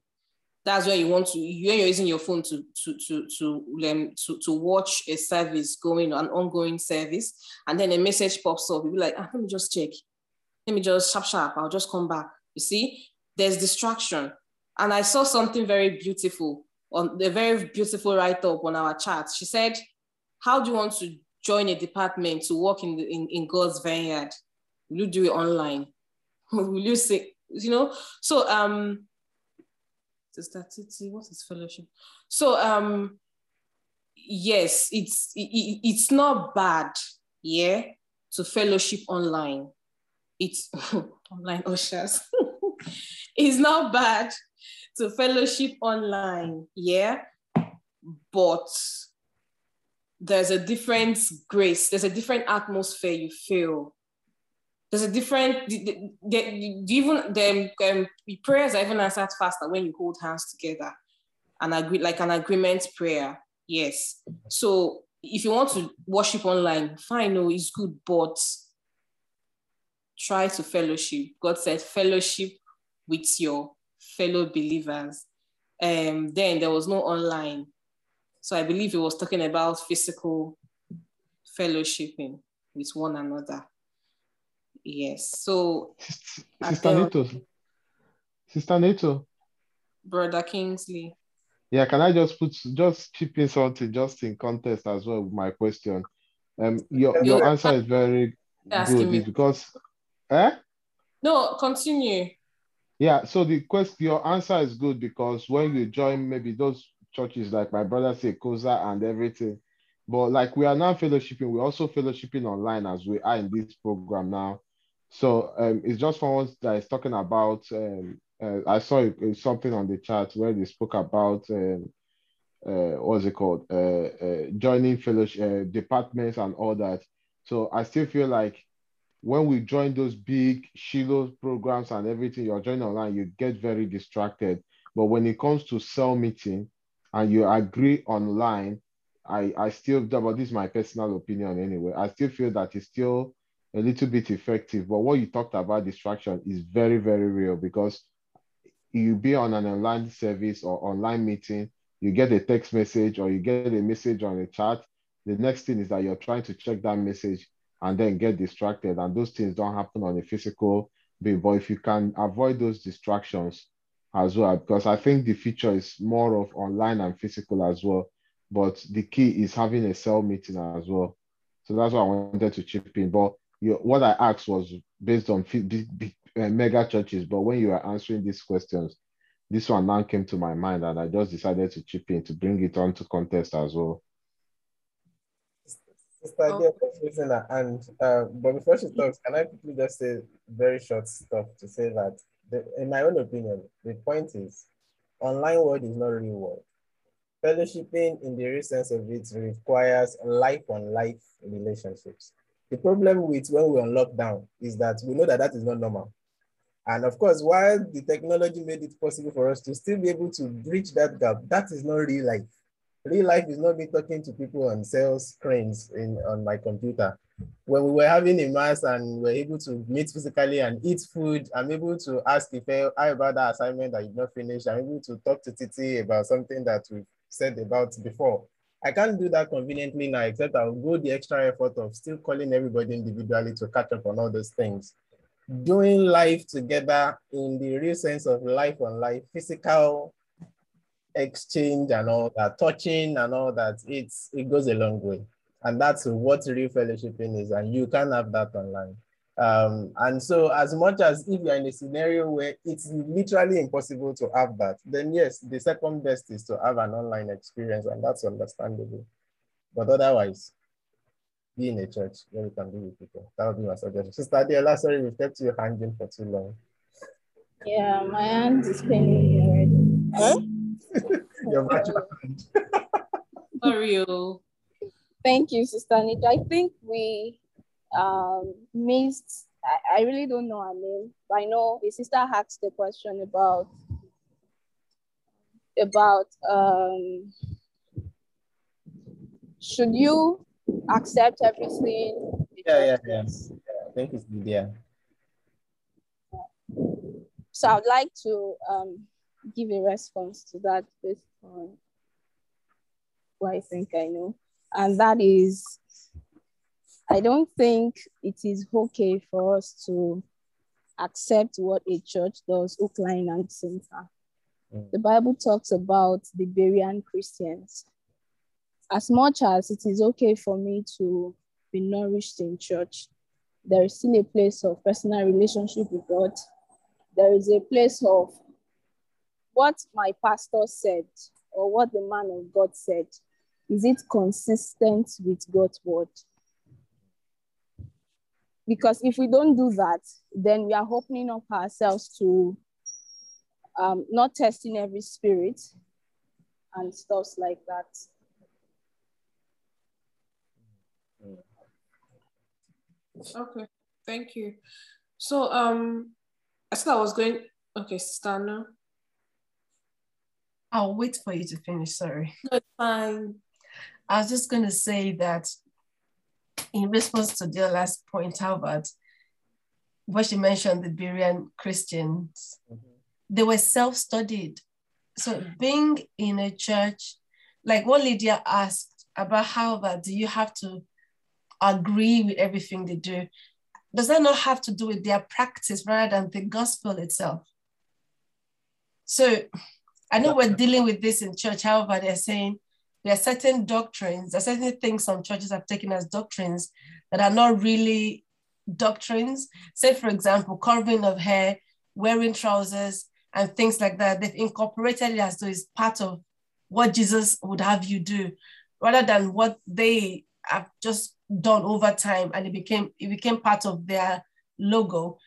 That's where you want to, when you're using your phone to to to to um, to, to watch a service going, an ongoing service, and then a message pops up. You'll be like, ah, let me just check. Let me just sharp sharp. I'll just come back. You see, there's distraction. And I saw something very beautiful on the very beautiful write-up on our chat. She said, How do you want to join a department to work in, the, in, in God's vineyard? Will you do it online? Will you say, you know? So um Sister Titi, what is fellowship? So um yes, it's it, it's not bad, yeah, to fellowship online. It's online ushers. it's not bad to fellowship online, yeah, but there's a different grace, there's a different atmosphere you feel. There's a different, the, the, the, even the um, prayers are even answered faster when you hold hands together and agree, like an agreement prayer. Yes. So if you want to worship online, fine, no, it's good, but try to fellowship. God said, fellowship with your fellow believers. Um, then there was no online. So I believe he was talking about physical fellowshipping with one another. Yes. So Sister Nito. Sister Nito. Brother Kingsley. Yeah, can I just put just chip in something just in context as well with my question? Um your your answer is very good because eh? No, continue. Yeah, so the question, your answer is good because when you join maybe those churches like my brother say COSA and everything, but like we are now fellowshipping, we're also fellowshipping online as we are in this program now. So um, it's just for us that is talking about. Um, uh, I saw it, something on the chat where they spoke about um, uh, what's it called, uh, uh joining fellowship uh, departments and all that. So I still feel like when we join those big Shiloh programs and everything, you're joining online, you get very distracted. But when it comes to cell meeting and you agree online, I, I still, but this is my personal opinion anyway. I still feel that it's still a little bit effective. But what you talked about distraction is very, very real because you be on an online service or online meeting, you get a text message or you get a message on a chat. The next thing is that you're trying to check that message and then get distracted. And those things don't happen on a physical bit. But if you can avoid those distractions as well, because I think the future is more of online and physical as well. But the key is having a cell meeting as well. So that's what I wanted to chip in. But you, what I asked was based on big, big, uh, mega churches. But when you are answering these questions, this one now came to my mind, and I just decided to chip in to bring it on to contest as well. Sister Oh. Adele was raising her hand, uh, but before she talks, can I quickly just say very short stuff to say that, the, in my own opinion, the point is, online world is not real world. Fellowshipping in the real sense of it requires life on life relationships. The problem with when we're on lockdown is that we know that that is not normal. And of course, while the technology made it possible for us to still be able to bridge that gap, that is not real life. Real life is not me talking to people on sales screens in on my computer. When we were having a mass and we're able to meet physically and eat food, I'm able to ask if I about that assignment that you've not finished. I'm able to talk to Titi about something that we've said about before. I can't do that conveniently now, except I'll go the extra effort of still calling everybody individually to catch up on all those things. Doing life together in the real sense of life on life, physical exchange and all that, touching and all that, it's it goes a long way. And that's what real fellowshipping is. And you can have that online. Um, and so as much as if you're in a scenario where it's literally impossible to have that, then yes, the second best is to have an online experience, and that's understandable. But otherwise, be in a church where you can be with people. That would be my suggestion. Sister Adela, sorry, we've kept you hanging for too long. Yeah, my hand is paining me already. Your virtual hand. Sorry, oh. Thank you, Sister Anita. I think we um, missed, I, I really don't know her name, but I know the sister asked the question about about um, should you accept everything? Yeah, yeah, yeah. yeah. I think it's Lydia. So I'd like to um, give a response to that based on what I think I know. And that is, I don't think it is okay for us to accept what a church does, hook, line, and center. Mm. The Bible talks about the Berean Christians. As much as it is okay for me to be nourished in church, there is still a place of personal relationship with God. There is a place of what my pastor said or what the man of God said. Is it consistent with God's word? Because if we don't do that, then we are opening up ourselves to um, not testing every spirit and stuff like that. Okay, thank you. So um I said I was going okay, Stana. I'll wait for you to finish. Sorry. No, fine. I was just going to say that in response to the last point, Albert, what she mentioned, the Berean Christians, mm-hmm. they were self-studied. So being in a church, like what Lydia asked about how that do you have to agree with everything they do? Does that not have to do with their practice rather than the gospel itself? So I know we're dealing with this in church, however, they're saying there are certain doctrines, there are certain things some churches have taken as doctrines that are not really doctrines. Say, for example, covering of hair, wearing trousers, and things like that. They've incorporated it as though it's part of what Jesus would have you do, rather than what they have just done over time and it became it became part of their logo.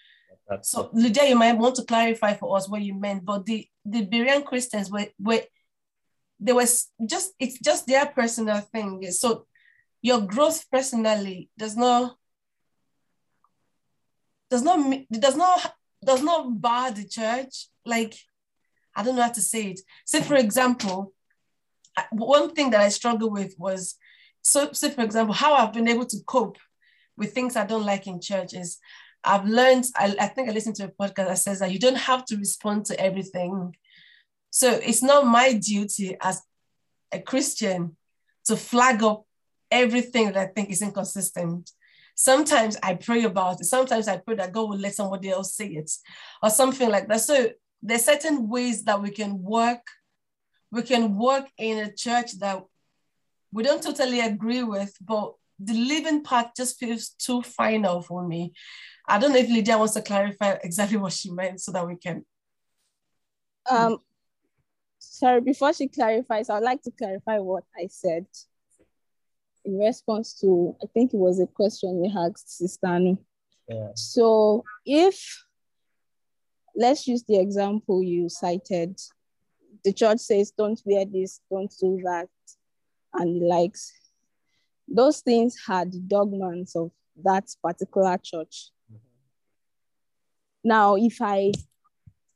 That's So Lydia, you might want to clarify for us what you meant, but the the Berean Christians were were they was just it's just their personal thing. So your growth personally does not does not does not does not bar the church. Like I don't know how to say it. Say for example, one thing that I struggle with was so say for example how I've been able to cope with things I don't like in church is I've learned, I, I think I listened to a podcast that says that you don't have to respond to everything. So it's not my duty as a Christian to flag up everything that I think is inconsistent. Sometimes I pray about it. Sometimes I pray that God will let somebody else say it or something like that. So there's certain ways that we can work. We can work in a church that we don't totally agree with, but the living part just feels too final for me. I don't know if Lydia wants to clarify exactly what she meant so that we can. Um, sorry, before she clarifies, I'd like to clarify what I said. in response to, I think it was a question we asked Sister. Yeah. So if, let's use the example you cited, the church says, don't wear this, don't do that, and the likes. Those things had dogmas of that particular church. Mm-hmm. Now, if I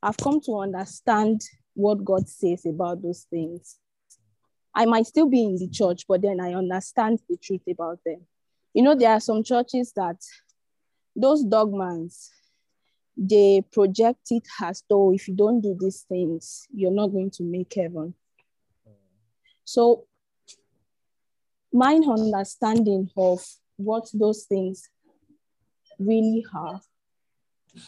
have come to understand what God says about those things, I might still be in the church, but then I understand the truth about them. You know, there are some churches that those dogmas, they project it as though if you don't do these things, you're not going to make heaven. So, my understanding of what those things really are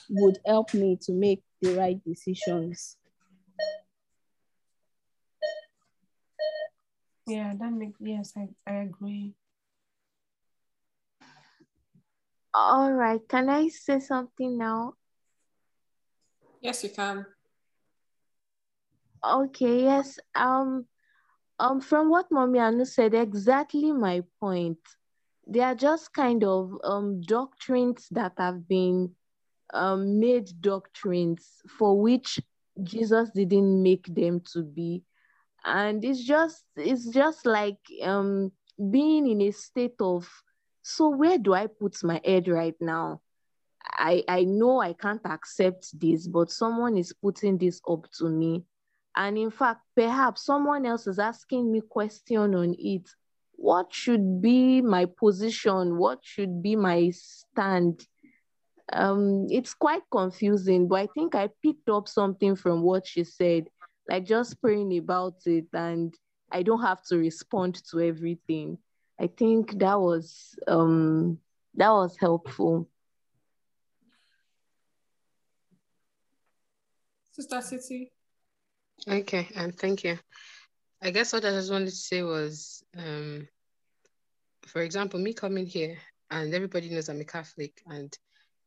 would help me to make the right decisions. Yeah, that makes yes, I, I agree. All right, can I say something now? Yes, you can. Okay, yes. Um, um, from what Mommy Anu said, exactly my point. They are just kind of um doctrines that have been um made doctrines for which Jesus didn't make them to be. And it's just it's just like um being in a state of so where do I put my head right now? I I know I can't accept this, but someone is putting this up to me. And in fact, perhaps someone else is asking me question on it. What should be my position? What should be my stand? Um, it's quite confusing, but I think I picked up something from what she said, like just praying about it, and I don't have to respond to everything. I think that was um that was helpful. Sister Titi. Okay, and thank you. I guess what I just wanted to say was, um, for example, me coming here, and everybody knows I'm a Catholic, and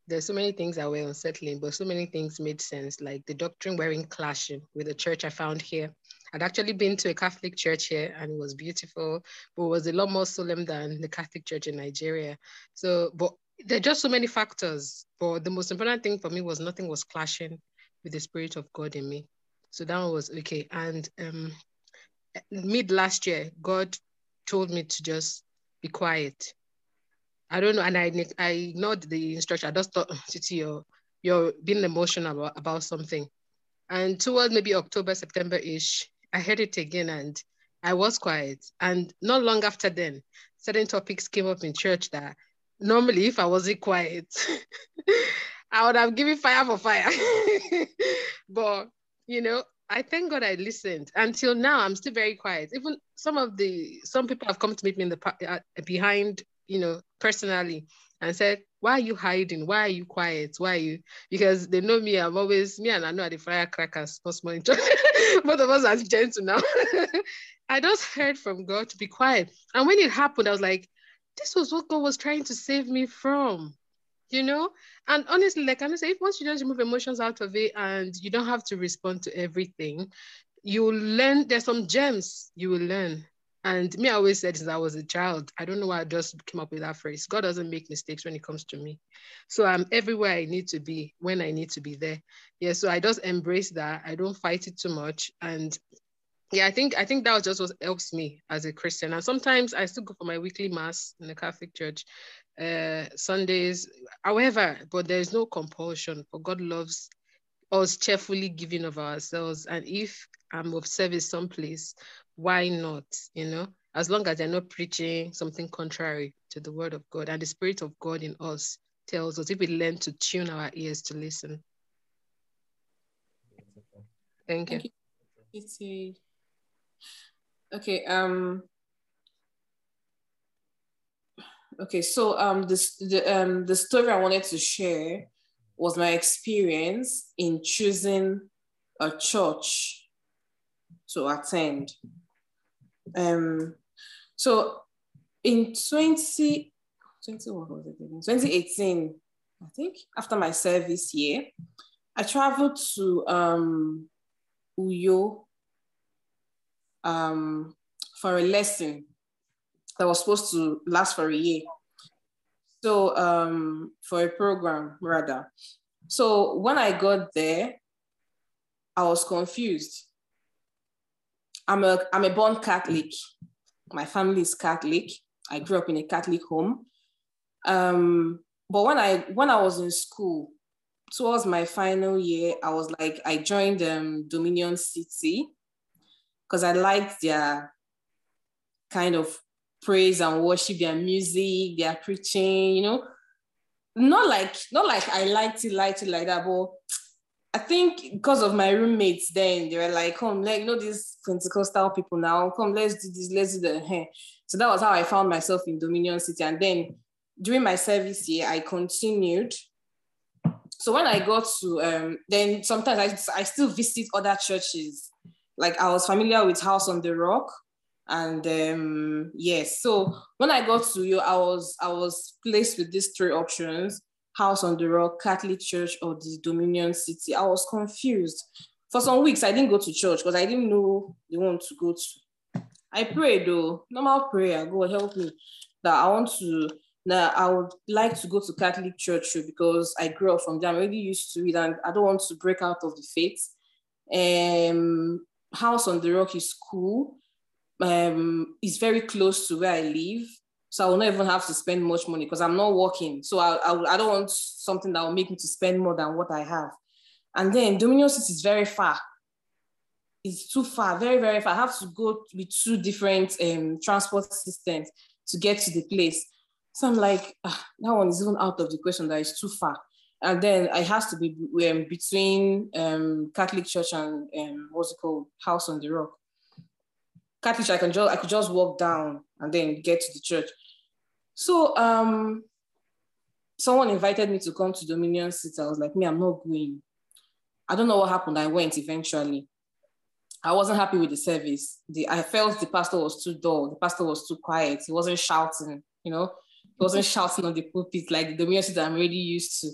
there's so many things that were unsettling, but so many things made sense, like the doctrine wearing clashing with the church I found here. I'd actually been to a Catholic church here and it was beautiful, but it was a lot more solemn than the Catholic church in Nigeria. So, but there are just so many factors. But the most important thing for me was nothing was clashing with the Spirit of God in me. So that was okay. And um, mid last year, God told me to just be quiet. I don't know, and I I ignored the instruction. I just thought, Titi, you're you're being emotional about, about something. And towards maybe October, September-ish, I heard it again and I was quiet. And not long after then, certain topics came up in church that normally if I wasn't quiet, I would have given fire for fire. but you know, I thank God I listened. Until now, I'm still very quiet. Even some of the some people have come to meet me in the uh, behind, you know, personally, and said, "Why are you hiding? Why are you quiet? Why are you?" Because they know me. I'm always me, and I know the firecrackers. Both of us are gentle now. I just heard from God to be quiet, and when it happened, I was like, "This was what God was trying to save me from." you know and honestly like i say if once you just remove emotions out of it and you don't have to respond to everything you learn there's some gems you will learn and me I always said since i was a child i don't know why i just came up with that phrase god doesn't make mistakes when it comes to me so i'm everywhere i need to be when i need to be there yeah so i just embrace that i don't fight it too much and yeah, I think I think that was just what helps me as a Christian. And sometimes I still go for my weekly mass in the Catholic Church, uh, Sundays, however, but there is no compulsion. For God loves us cheerfully giving of ourselves. And if I'm of service someplace, why not? You know, as long as they're not preaching something contrary to the word of God and the Spirit of God in us tells us if we learn to tune our ears to listen. Thank you. Thank you. Okay. Um. Okay. So um, this the um the story I wanted to share was my experience in choosing a church to attend. Um. So in 20, 20 what was it? 2018, I think after my service year, I traveled to um Uyo um, for a lesson. that was supposed to last for a year. So um, for a program rather. So when I got there, I was confused. I'm a I'm a born Catholic. My family is Catholic. I grew up in a Catholic home. Um, but when I when I was in school, towards my final year, I was like I joined um, Dominion City because I liked their kind of praise and worship, their music, their preaching, you know. Not like not like I liked it, liked it like that, but I think because of my roommates then, they were like, come, like, you know, these Pentecostal people now, come, let's do this, let's do the hair. So that was how I found myself in Dominion City. And then during my service year, I continued. So when I got to, um, then sometimes I, I still visit other churches. Like I was familiar with House on the Rock. And um, yes, so when I got to Uyo, I was I was placed with these three options House on the Rock, Catholic Church, or the Dominion City. I was confused. For some weeks, I didn't go to church because I didn't know the one to go to. I prayed though, normal prayer, God help me, that I want to, that I would like to go to Catholic Church because I grew up from there. I'm already used to it and I don't want to break out of the faith. Um, House on the Rock is cool. Um, it's very close to where I live. So I will not even have to spend much money because I'm not working. So I, I, I, don't want something that will make me to spend more than what I have. And then Dominion City is very far. It's too far, very, very far. I have to go with two different um, transport systems to get to the place. So I'm like, ah, that one is even out of the question that is too far. And then it has to be um, between um, Catholic Church and um, what's it called, House on the Rock. Catholic, I can just I could just walk down and then get to the church. So um, someone invited me to come to Dominion City. I was like, me, I'm not going. I don't know what happened. I went eventually. I wasn't happy with the service. The, I felt the pastor was too dull. The pastor was too quiet. He wasn't shouting, you know, he wasn't shouting on the pulpit like the Dominion City I'm already used to.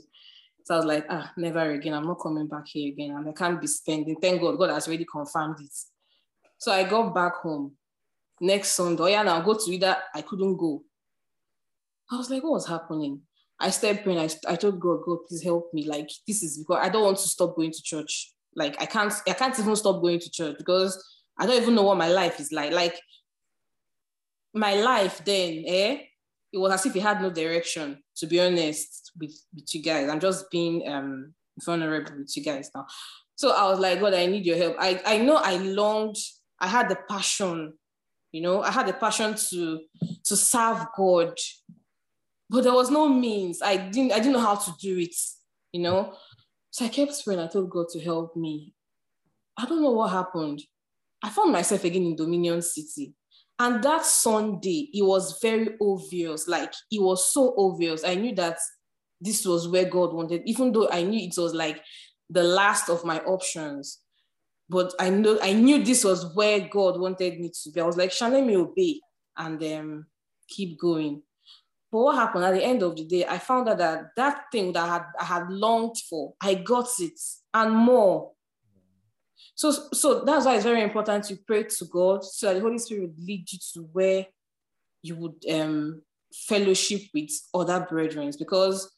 So I was like, ah, never again. I'm not coming back here again. And I can't be spending. Thank God, God has already confirmed it. So I got back home next Sunday. Oh, yeah, now go to either I couldn't go. I was like, what was happening? I started praying. I, I told God, God, please help me. Like, this is because I don't want to stop going to church. Like, I can't, I can't even stop going to church because I don't even know what my life is like. Like, my life then, eh? It was as if it had no direction, to be honest, with, with you guys. I'm just being um vulnerable with you guys now. So I was like, God, I need your help. I, I know I longed, I had the passion, you know, I had the passion to to serve God but there was no means. I didn't I didn't know how to do it, you know. So I kept praying. I told God to help me. I don't know what happened. I found myself again in Dominion City. And that Sunday, it was very obvious. Like it was so obvious. I knew that this was where God wanted, even though I knew it was like the last of my options. But I know I knew this was where God wanted me to be. I was like, shall let me obey and um, keep going. But what happened at the end of the day, I found out that that thing that I had, I had longed for, I got it and more. So, so that's why it's very important to pray to God so that the Holy Spirit would lead you to where you would um, fellowship with other brethren because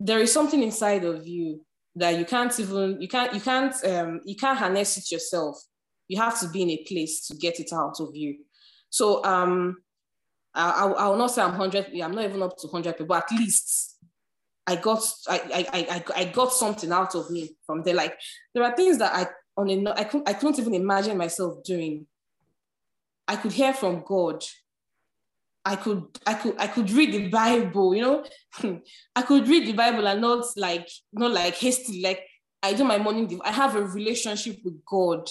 there is something inside of you that you can't even you can't you can't um, you can't harness it yourself. You have to be in a place to get it out of you. So um, I, I, will not say I'm 100, I'm not even up to 100 people, but at least I got, I, I, I, I got something out of me from there. Like there are things that I, on a, I, couldn't, I couldn't even imagine myself doing. I could hear from God. I could, I could, I could read the Bible, you know, I could read the Bible and not like, not like hasty. like I do my morning, I have a relationship with God.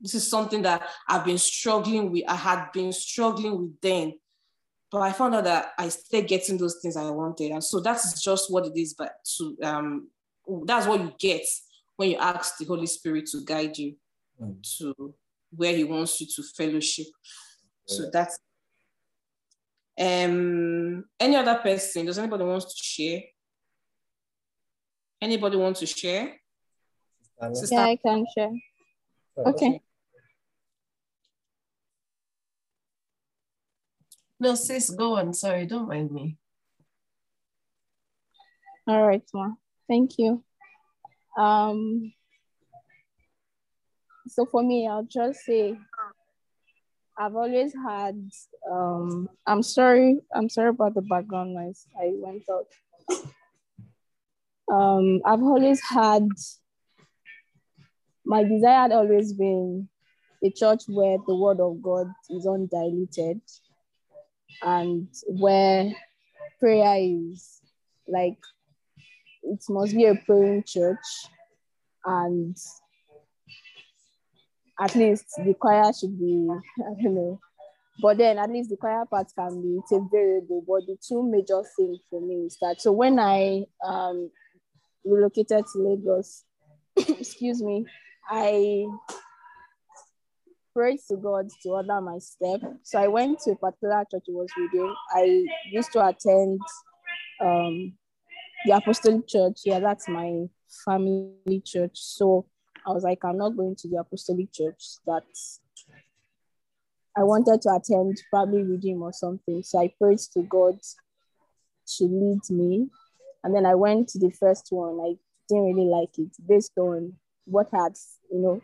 This is something that I've been struggling with. I had been struggling with then but I found out that I started getting those things I wanted. And so that's just what it is, but to um that's what you get when you ask the Holy Spirit to guide you mm. to where he wants you to fellowship. Yeah. So that's um any other person, does anybody wants to share? Anybody want to share? Yeah, I can share. Okay. No, sis, go on. Sorry, don't mind me. All right, ma. Thank you. Um, so for me, I'll just say I've always had um I'm sorry, I'm sorry about the background noise. I went out. Um, I've always had my desire had always been a church where the word of God is undiluted and where prayer is like it must be a praying church and at least the choir should be i don't know. But then at least the choir part can be it's a variable but the two major things for me is that so when i um relocated to lagos excuse me i prayed to god to order my step so i went to a particular church it was reading i used to attend um the apostolic church yeah that's my family church so I was like, I'm not going to the apostolic church that I wanted to attend, probably redeem or something. So I prayed to God to lead me. And then I went to the first one. I didn't really like it based on what had, you know,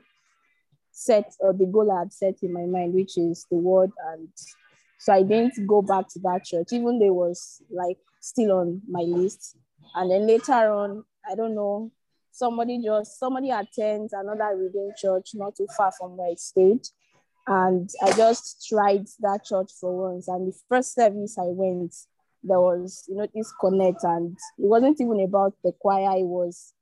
set or the goal I had set in my mind, which is the word. And so I didn't go back to that church, even though it was like still on my list. And then later on, I don't know, somebody just somebody attends another reading church not too far from where I stayed. And I just tried that church for once. And the first service I went, there was, you know, this connect, and it wasn't even about the choir, it was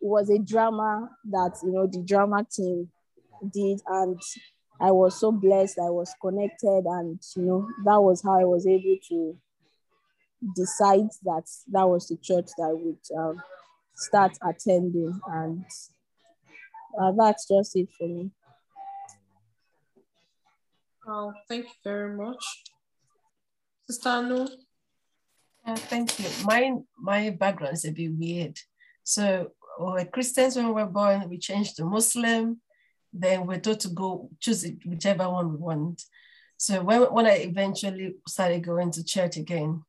it was a drama that you know the drama team did, and I was so blessed, I was connected, and you know, that was how I was able to decide that that was the church that I would um, start attending and uh, that's just it for me. Oh, thank you very much. Sister Anu? Uh, thank you. My, my background is a bit weird. So we were Christians when we were born, we changed to Muslim, then we're told to go choose whichever one we want. So when, when I eventually started going to church again,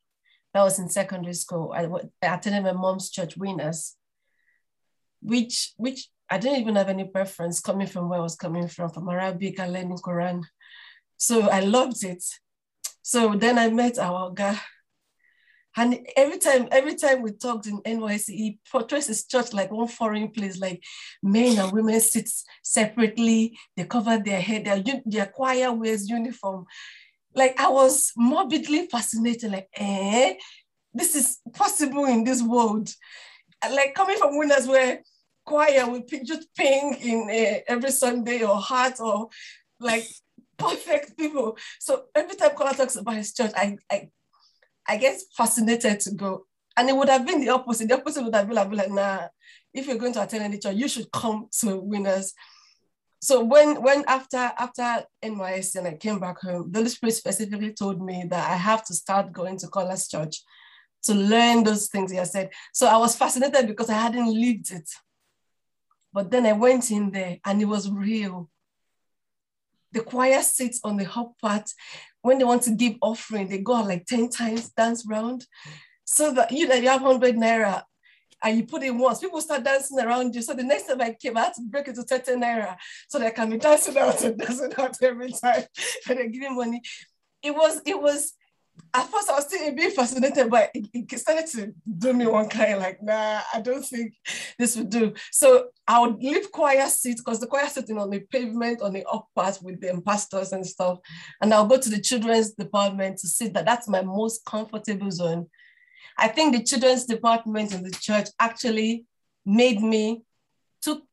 that was in secondary school. I, I attended my mom's church, Winners, which which I didn't even have any preference coming from where I was coming from, from Arabic and learning Quran. So I loved it. So then I met our guy. And every time, every time we talked in NYSC, he portrays his church like one foreign place, like men and women sit separately, they cover their head, their, their choir wears uniform. Like I was morbidly fascinated, like, eh, this is possible in this world like coming from winners where choir we just pink in uh, every Sunday or heart or like perfect people. So every time Kola talks about his church, I, I I get fascinated to go. And it would have been the opposite. The opposite would have been like, nah, if you're going to attend any church, you should come to winners. So when when after after NYSC and I came back home, the Holy Spirit specifically told me that I have to start going to Kola's church to learn those things he said. So I was fascinated because I hadn't lived it. But then I went in there and it was real. The choir sits on the hop part. When they want to give offering, they go like 10 times, dance round. So that you know you have 100 naira and you put it once, people start dancing around you. So the next time I came, I had to break it to 30 naira so that I can be dancing out and dancing out every time. And they're giving money. It was, it was at first I was still a bit fascinated, but it, it, started to do me one kind like, nah, I don't think this would do. So I would leave choir seats because the choir sitting on the pavement on the up part with the pastors and stuff. And I'll go to the children's department to sit that that's my most comfortable zone. I think the children's department in the church actually made me took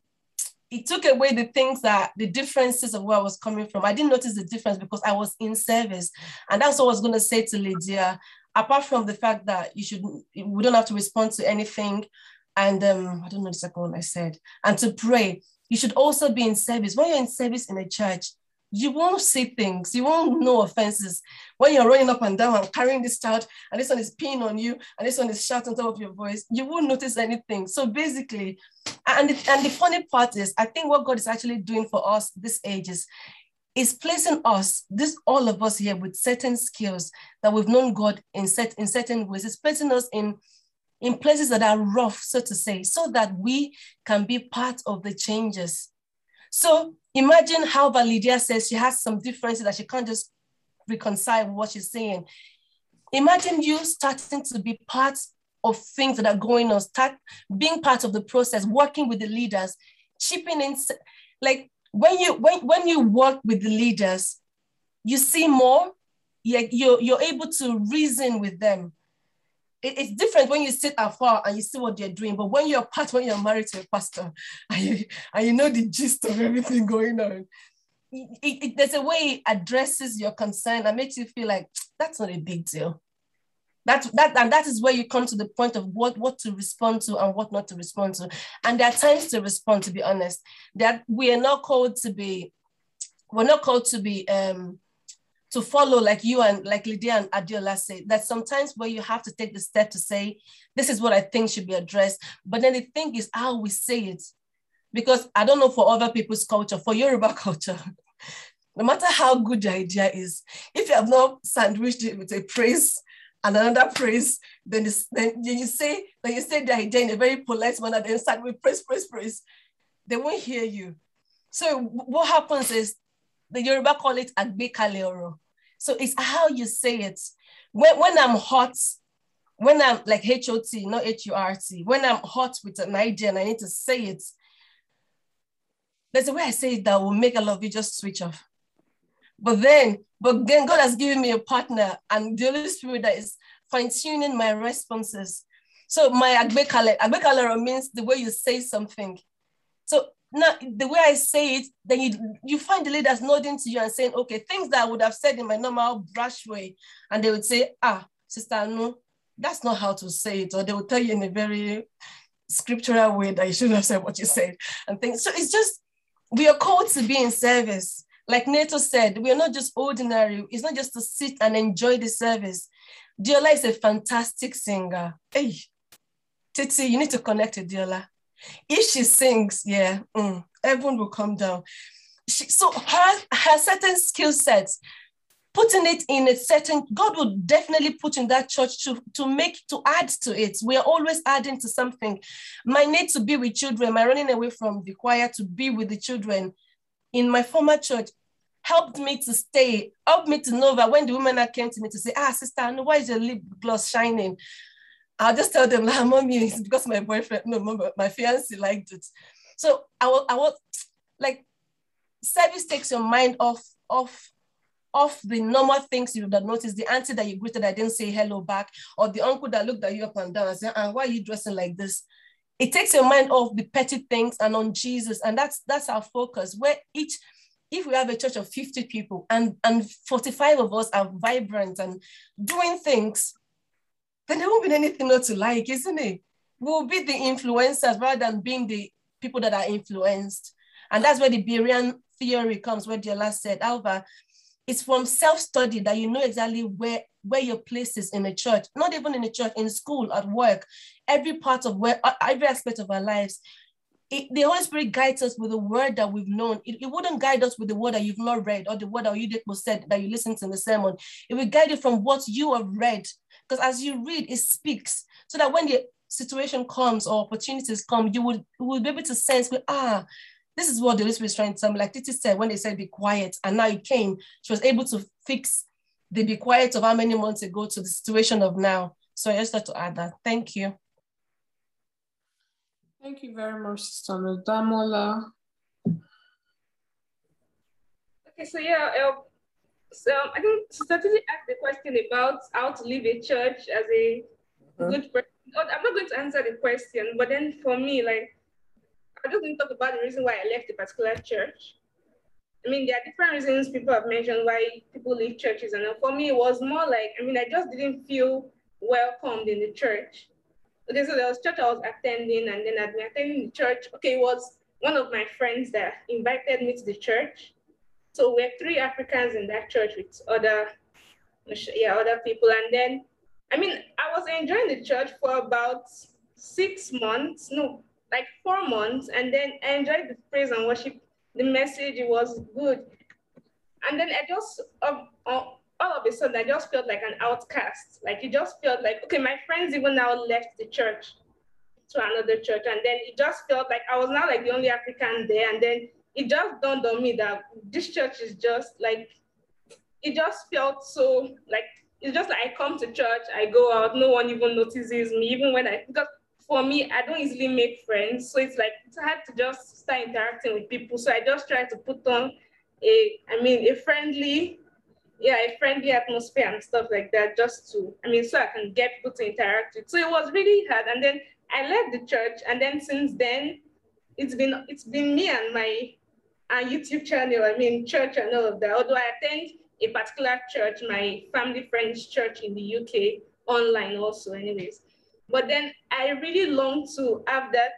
it took away the things that the differences of where I was coming from. I didn't notice the difference because I was in service. And that's what I was going to say to Lydia. Apart from the fact that you should, we don't have to respond to anything. And um, I don't know the second one I said. And to pray, you should also be in service. When you're in service in a church, you won't see things, you won't know offenses. When you're running up and down and carrying this child, and this one is peeing on you, and this one is shouting top of your voice, you won't notice anything. So basically, and the, and the funny part is, I think what God is actually doing for us this age is is placing us, this all of us here with certain skills that we've known God in, set, in certain ways. It's placing us in, in places that are rough, so to say, so that we can be part of the changes. So imagine how Validia says she has some differences that she can't just reconcile what she's saying. Imagine you starting to be part of things that are going on, start being part of the process, working with the leaders, chipping in. Like when you when, when you work with the leaders, you see more, you're, you're, you're able to reason with them. It, it's different when you sit afar and you see what they're doing, but when you're part, when you're married to a pastor and you, and you know the gist of everything going on, it, it, there's a way it addresses your concern and makes you feel like that's not a big deal. That, that, and that is where you come to the point of what, what to respond to and what not to respond to. And there are times to respond, to be honest. That we are not called to be, we're not called to be um, to follow like you and like Lydia and Adiola say, that sometimes where you have to take the step to say, this is what I think should be addressed. But then the thing is how we say it. Because I don't know for other people's culture, for Yoruba culture, no matter how good the idea is, if you have not sandwiched it with a praise and another praise, then, then you say, then you say idea in a very polite manner, then start with praise, praise, praise. They won't hear you. So what happens is the Yoruba call it agbekale oro. So it's how you say it. When, when I'm hot, when I'm like H-O-T, not H-U-R-T, when I'm hot with an idea and I need to say it, there's a way I say it that will make a lot of you just switch off. But then, but then God has given me a partner and the Holy Spirit that is fine-tuning my responses. So my agbekale, agbekale means the way you say something. So now the way I say it, then you you find the leaders nodding to you and saying, okay, things that I would have said in my normal brush way, and they would say, ah, sister, no, that's not how to say it, or they would tell you in a very scriptural way that you shouldn't have said what you said, and things. So it's just we are called to be in service. Like Neto said, we are not just ordinary. It's not just to sit and enjoy the service. Diola is a fantastic singer. Hey, Titi, you need to connect with Diola. If she sings, yeah, mm, everyone will come down. She, so her, her certain skill sets, putting it in a certain, God will definitely put in that church to, to make, to add to it. We are always adding to something. My need to be with children, my running away from the choir to be with the children in my former church helped me to stay, helped me to know that when the women came to me to say, ah, sister, why is your lip gloss shining? I'll just tell them, like, mommy, it's because my boyfriend, no, my, fiance liked it. So I will, I will, like, service takes your mind off, off, off the normal things you would have noticed. The auntie that you greeted, I didn't say hello back, or the uncle that looked at you up and down and said, and why are you dressing like this? It takes your mind off the petty things and on Jesus. And that's that's our focus, where each if we have a church of 50 people and, and 45 of us are vibrant and doing things, then there won't be anything not to like, isn't it? We'll be the influencers rather than being the people that are influenced. And that's where the Berean theory comes, where Diola said, Alva, it's from self-study that you know exactly where, where your place is in a church, not even in a church, in school, at work, every part of where, every aspect of our lives. It, the Holy Spirit guides us with the word that we've known. It, it wouldn't guide us with the word that you've not read or the word that you did was said that you listened to in the sermon. It will guide you from what you have read because as you read, it speaks so that when the situation comes or opportunities come, you will, will be able to sense, with, ah, this is what the Holy Spirit is trying to tell me. Like Titi said, when they said be quiet, and now it came, she was able to fix the be quiet of how many months ago to the situation of now. So I just had to add that. Thank you. Thank you very much, Sister Damola. Okay, so yeah, uh, so I think Sister Titi asked the question about how to leave a church as a uh-huh. good person. I'm not going to answer the question, but then for me, like, I just going to talk about the reason why I left a particular church. I mean, there are different reasons people have mentioned why people leave churches. And for me, it was more like, I mean, I just didn't feel welcomed in the church. Okay, so there was church I was attending, and then I'd been attending the church. Okay, it was one of my friends that invited me to the church. So we're three Africans in that church with other, yeah, other people. And then, I mean, I was enjoying the church for about six months, no, like four months. And then I enjoyed the praise and worship. The message, was good. And then I just, um, uh, all of a sudden, I just felt like an outcast. Like it just felt like, okay, my friends even now left the church to another church. And then it just felt like I was now like the only African there. And then it just dawned on me that this church is just like, it just felt so like, it's just like I come to church, I go out, no one even notices me, even when I, because for me, I don't easily make friends. So it's like, it's hard to just start interacting with people. So I just try to put on a, I mean, a friendly, yeah, a friendly atmosphere and stuff like that, just to, I mean, so I can get people to interact with. So it was really hard. And then I left the church, and then since then, it's been it's been me and my uh, YouTube channel. I mean, church and all of that. Although I attend a particular church, my family friend's church in the UK, online also, anyways. But then I really long to have that.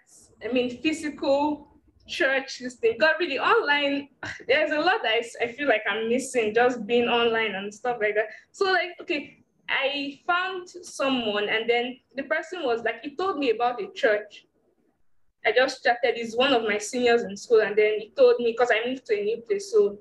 I mean, physical church this thing. Got really online there's a lot that I, I feel like i'm missing just being online and stuff like that. So like okay i found someone and then the person was like he told me about a church. I just chatted he's one of my seniors in school and then he told me because i moved to a new place so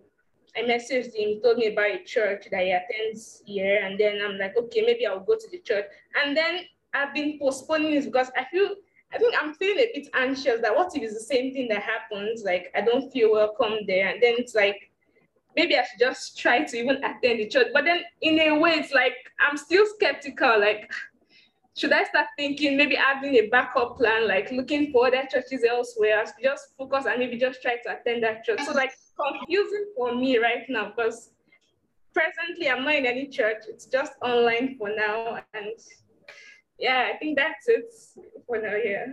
i messaged him he told me about a church that he attends here and then i'm like okay maybe i'll go to the church. And then i've been postponing this because i feel I think I'm feeling a bit anxious that what if it's the same thing that happens? Like I don't feel welcome there. And then it's like maybe I should just try to even attend the church. But then in a way, it's like I'm still skeptical. Like, should I start thinking maybe having a backup plan, like looking for other churches elsewhere, just focus and maybe just try to attend that church? So like confusing for me right now because presently I'm not in any church. It's just online for now. And yeah, I think that's it for now. Yeah.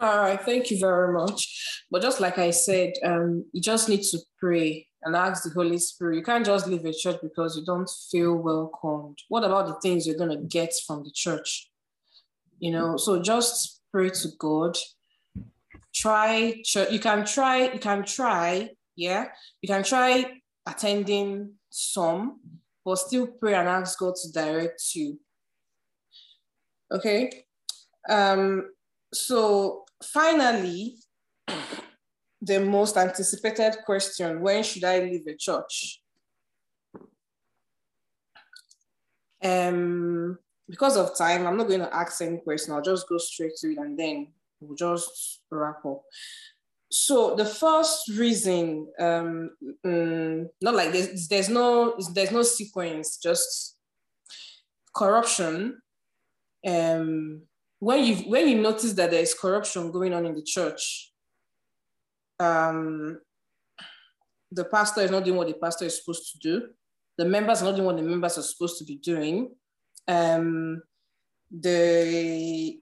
All right, thank you very much. But just like I said, um, you just need to pray and ask the Holy Spirit. You can't just leave a church because you don't feel welcomed. What about the things you're gonna get from the church? You know, so just pray to God. Try church. You can try. You can try. Yeah, you can try attending some, but still pray and ask God to direct you. Okay. Um, so finally, the most anticipated question, when should I leave a church? Um, because of time, I'm not going to ask any question. I'll just go straight to it and then we'll just wrap up. So the first reason, um, mm, not like there's, there's no there's no sequence, just corruption um, when you when you notice that there is corruption going on in the church, um, the pastor is not doing what the pastor is supposed to do. The members are not doing what the members are supposed to be doing. Um, the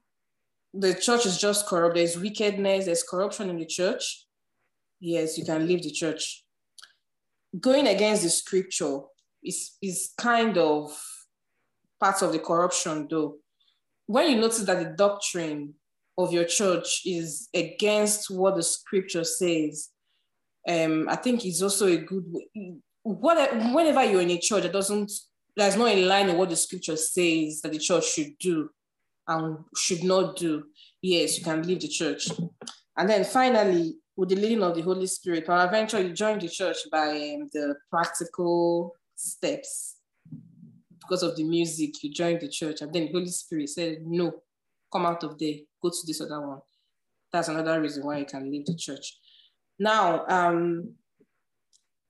the church is just corrupt. There's wickedness. There's corruption in the church. Yes, you can leave the church. Going against the scripture is is kind of part of the corruption, though when you notice that the doctrine of your church is against what the scripture says, um, I think it's also a good what whenever you're in a church that doesn't that's not in line with what the scripture says that the church should do and should not do, yes, you can leave the church. And then finally, with the leading of the Holy Spirit, eventually you join the church by um, the practical steps because of the music, you joined the church, and then the Holy Spirit said, No, come out of there, go to this other one. That's another reason why you can leave the church. Now, um,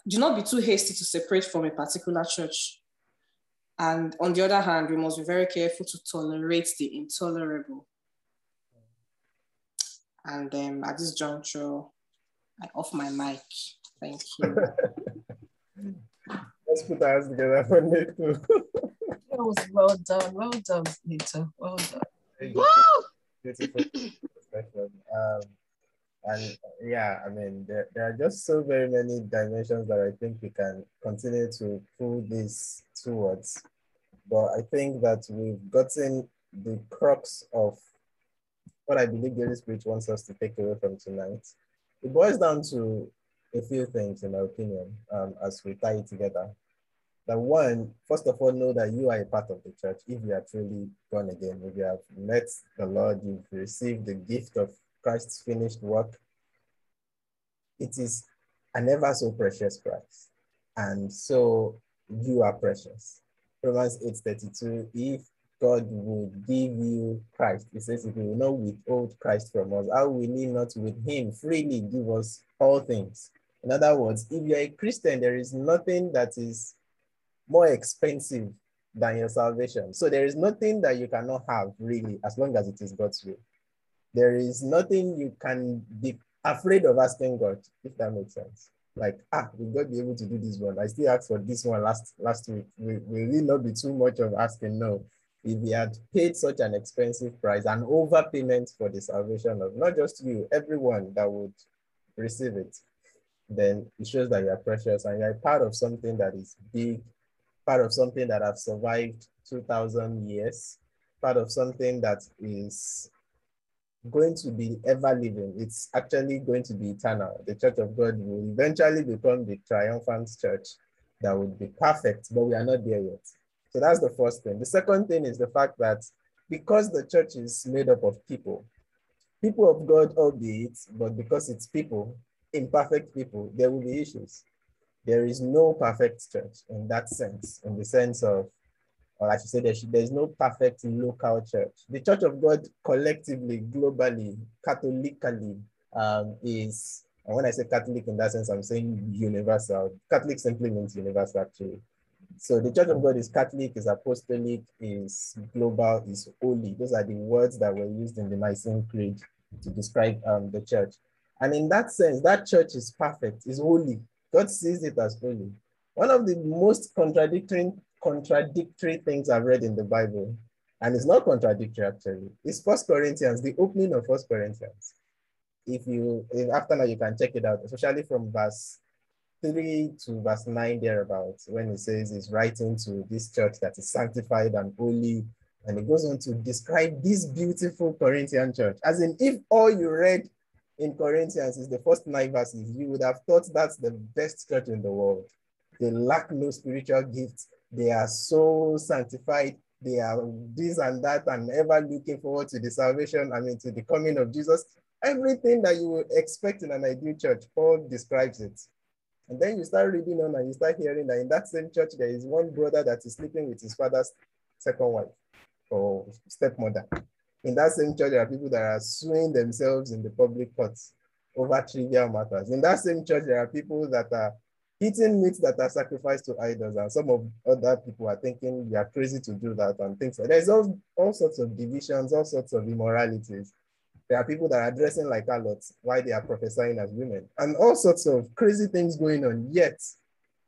do not be too hasty to separate from a particular church. And on the other hand, we must be very careful to tolerate the intolerable. And um, at this juncture, I off my mic. Thank you. Let's put our hands together for Neto. that was well done. Well done, Neto. Well done. Woo! Beautiful um, and yeah, I mean, there, there are just so very many dimensions that I think we can continue to pull this towards. But I think that we've gotten the crux of what I believe the Holy Spirit wants us to take away from tonight. It boils down to a few things, in my opinion, um, as we tie it together that one, first of all, know that you are a part of the church if you are truly born again, if you have met the Lord, you've received the gift of Christ's finished work. It is an ever so precious price. And so you are precious. Romans 8:32, if God would give you Christ, he says, if he will not withhold Christ from us, how will he not with him freely give us all things? In other words, if you're a Christian, there is nothing that is more expensive than your salvation. So there is nothing that you cannot have really, as long as it is God's will. There is nothing you can be afraid of asking God, if that makes sense. Like, ah, will God be able to do this one? I still asked for this one last last week. Will, will it not be too much of asking? No. If he had paid such an expensive price, an overpayment for the salvation of not just you, everyone that would receive it, then it shows that you are precious and you're part of something that is big, part of something that has survived 2,000 years, part of something that is going to be ever living. It's actually going to be eternal. The church of God will eventually become the triumphant church that would be perfect, but we are not there yet. So that's the first thing. The second thing is the fact that because the church is made up of people, people of God, albeit, but because it's people, imperfect people, there will be issues. There is no perfect church in that sense, in the sense of or I should say there there's no perfect local church. The Church of God collectively, globally, Catholically, um, is, and when I say Catholic in that sense, I'm saying universal. Catholic simply means universal, actually. So the Church of God is Catholic, is apostolic, is global, is holy. Those are the words that were used in the Nicene Creed to describe um, the church. And in that sense, that church is perfect, is holy. God sees it as holy. One of the most contradictory contradictory things I've read in the Bible, and it's not contradictory actually. It's First Corinthians, the opening of First Corinthians. If you, if after now you can check it out, especially from verse 3 to verse 9 thereabouts, when he says he's writing to this church that is sanctified and holy. And it goes on to describe this beautiful Corinthian church. As in, if all you read in Corinthians is the first nine verses, you would have thought that's the best church in the world. They lack no spiritual gifts. They are so sanctified. They are this and that and ever looking forward to the salvation, I mean, to the coming of Jesus. Everything that you would expect in an ideal church, Paul describes it. And then you start reading on and you start hearing that in that same church, there is one brother that is sleeping with his father's second wife or stepmother. In that same church, there are people that are suing themselves in the public courts over trivial matters. In that same church, there are people that are eating meat that are sacrificed to idols, and some of other people are thinking you are crazy to do that and things like there's all, all sorts of divisions, all sorts of immoralities. There are people that are dressing like harlots while they are prophesying as women, and all sorts of crazy things going on. Yet,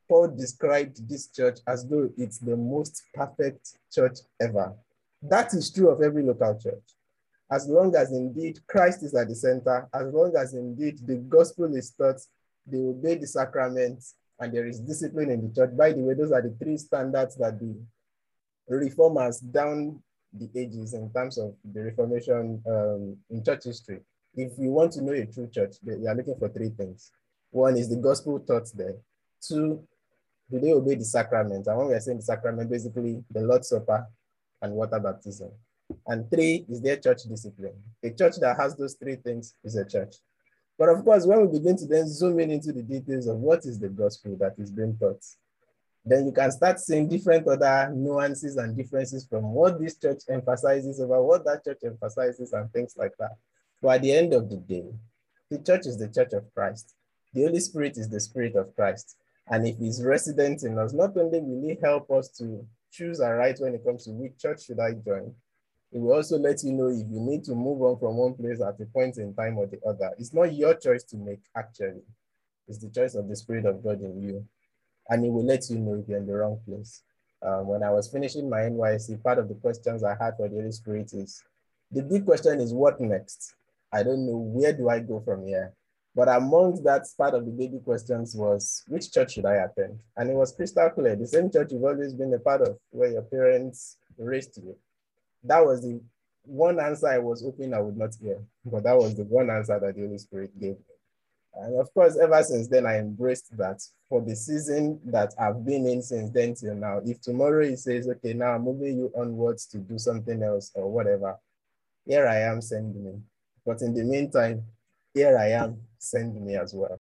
Paul described this church as though it's the most perfect church ever. That is true of every local church. As long as indeed Christ is at the center, as long as indeed the gospel is taught, they obey the sacraments, and there is discipline in the church. By the way, those are the three standards that the reformers down the ages in terms of the Reformation um, in church history. If you want to know a true church, you are looking for three things. One is the gospel taught there. Two, do they obey the sacraments? And when we are saying the sacrament, basically the Lord's Supper and water baptism. And three is their church discipline. A church that has those three things is a church. But of course, when we begin to then zoom in into the details of what is the gospel that is being taught, then you can start seeing different other nuances and differences from what this church emphasizes about what that church emphasizes and things like that. But at the end of the day, the church is the church of Christ. The Holy Spirit is the Spirit of Christ. And if he's resident in us, not only will he help us to choose and right when it comes to which church should I join, it will also let you know if you need to move on from one place at a point in time or the other. It's not your choice to make, actually. It's the choice of the Spirit of God in you. And it will let you know if you're in the wrong place. Um, when I was finishing my NYSC, part of the questions I had for the Holy Spirit is, the big question is what next? I don't know, where do I go from here? But amongst that, part of the baby questions was, which church should I attend? And it was crystal clear, the same church you've always been a part of, where your parents raised you that was the one answer I was hoping I would not hear, but that was the one answer that the Holy Spirit gave me. And of course, ever since then, I embraced that for the season that I've been in since then till now. If tomorrow he says, okay, now I'm moving you onwards to do something else or whatever, here I am, send me. But in the meantime, here I am, send me as well.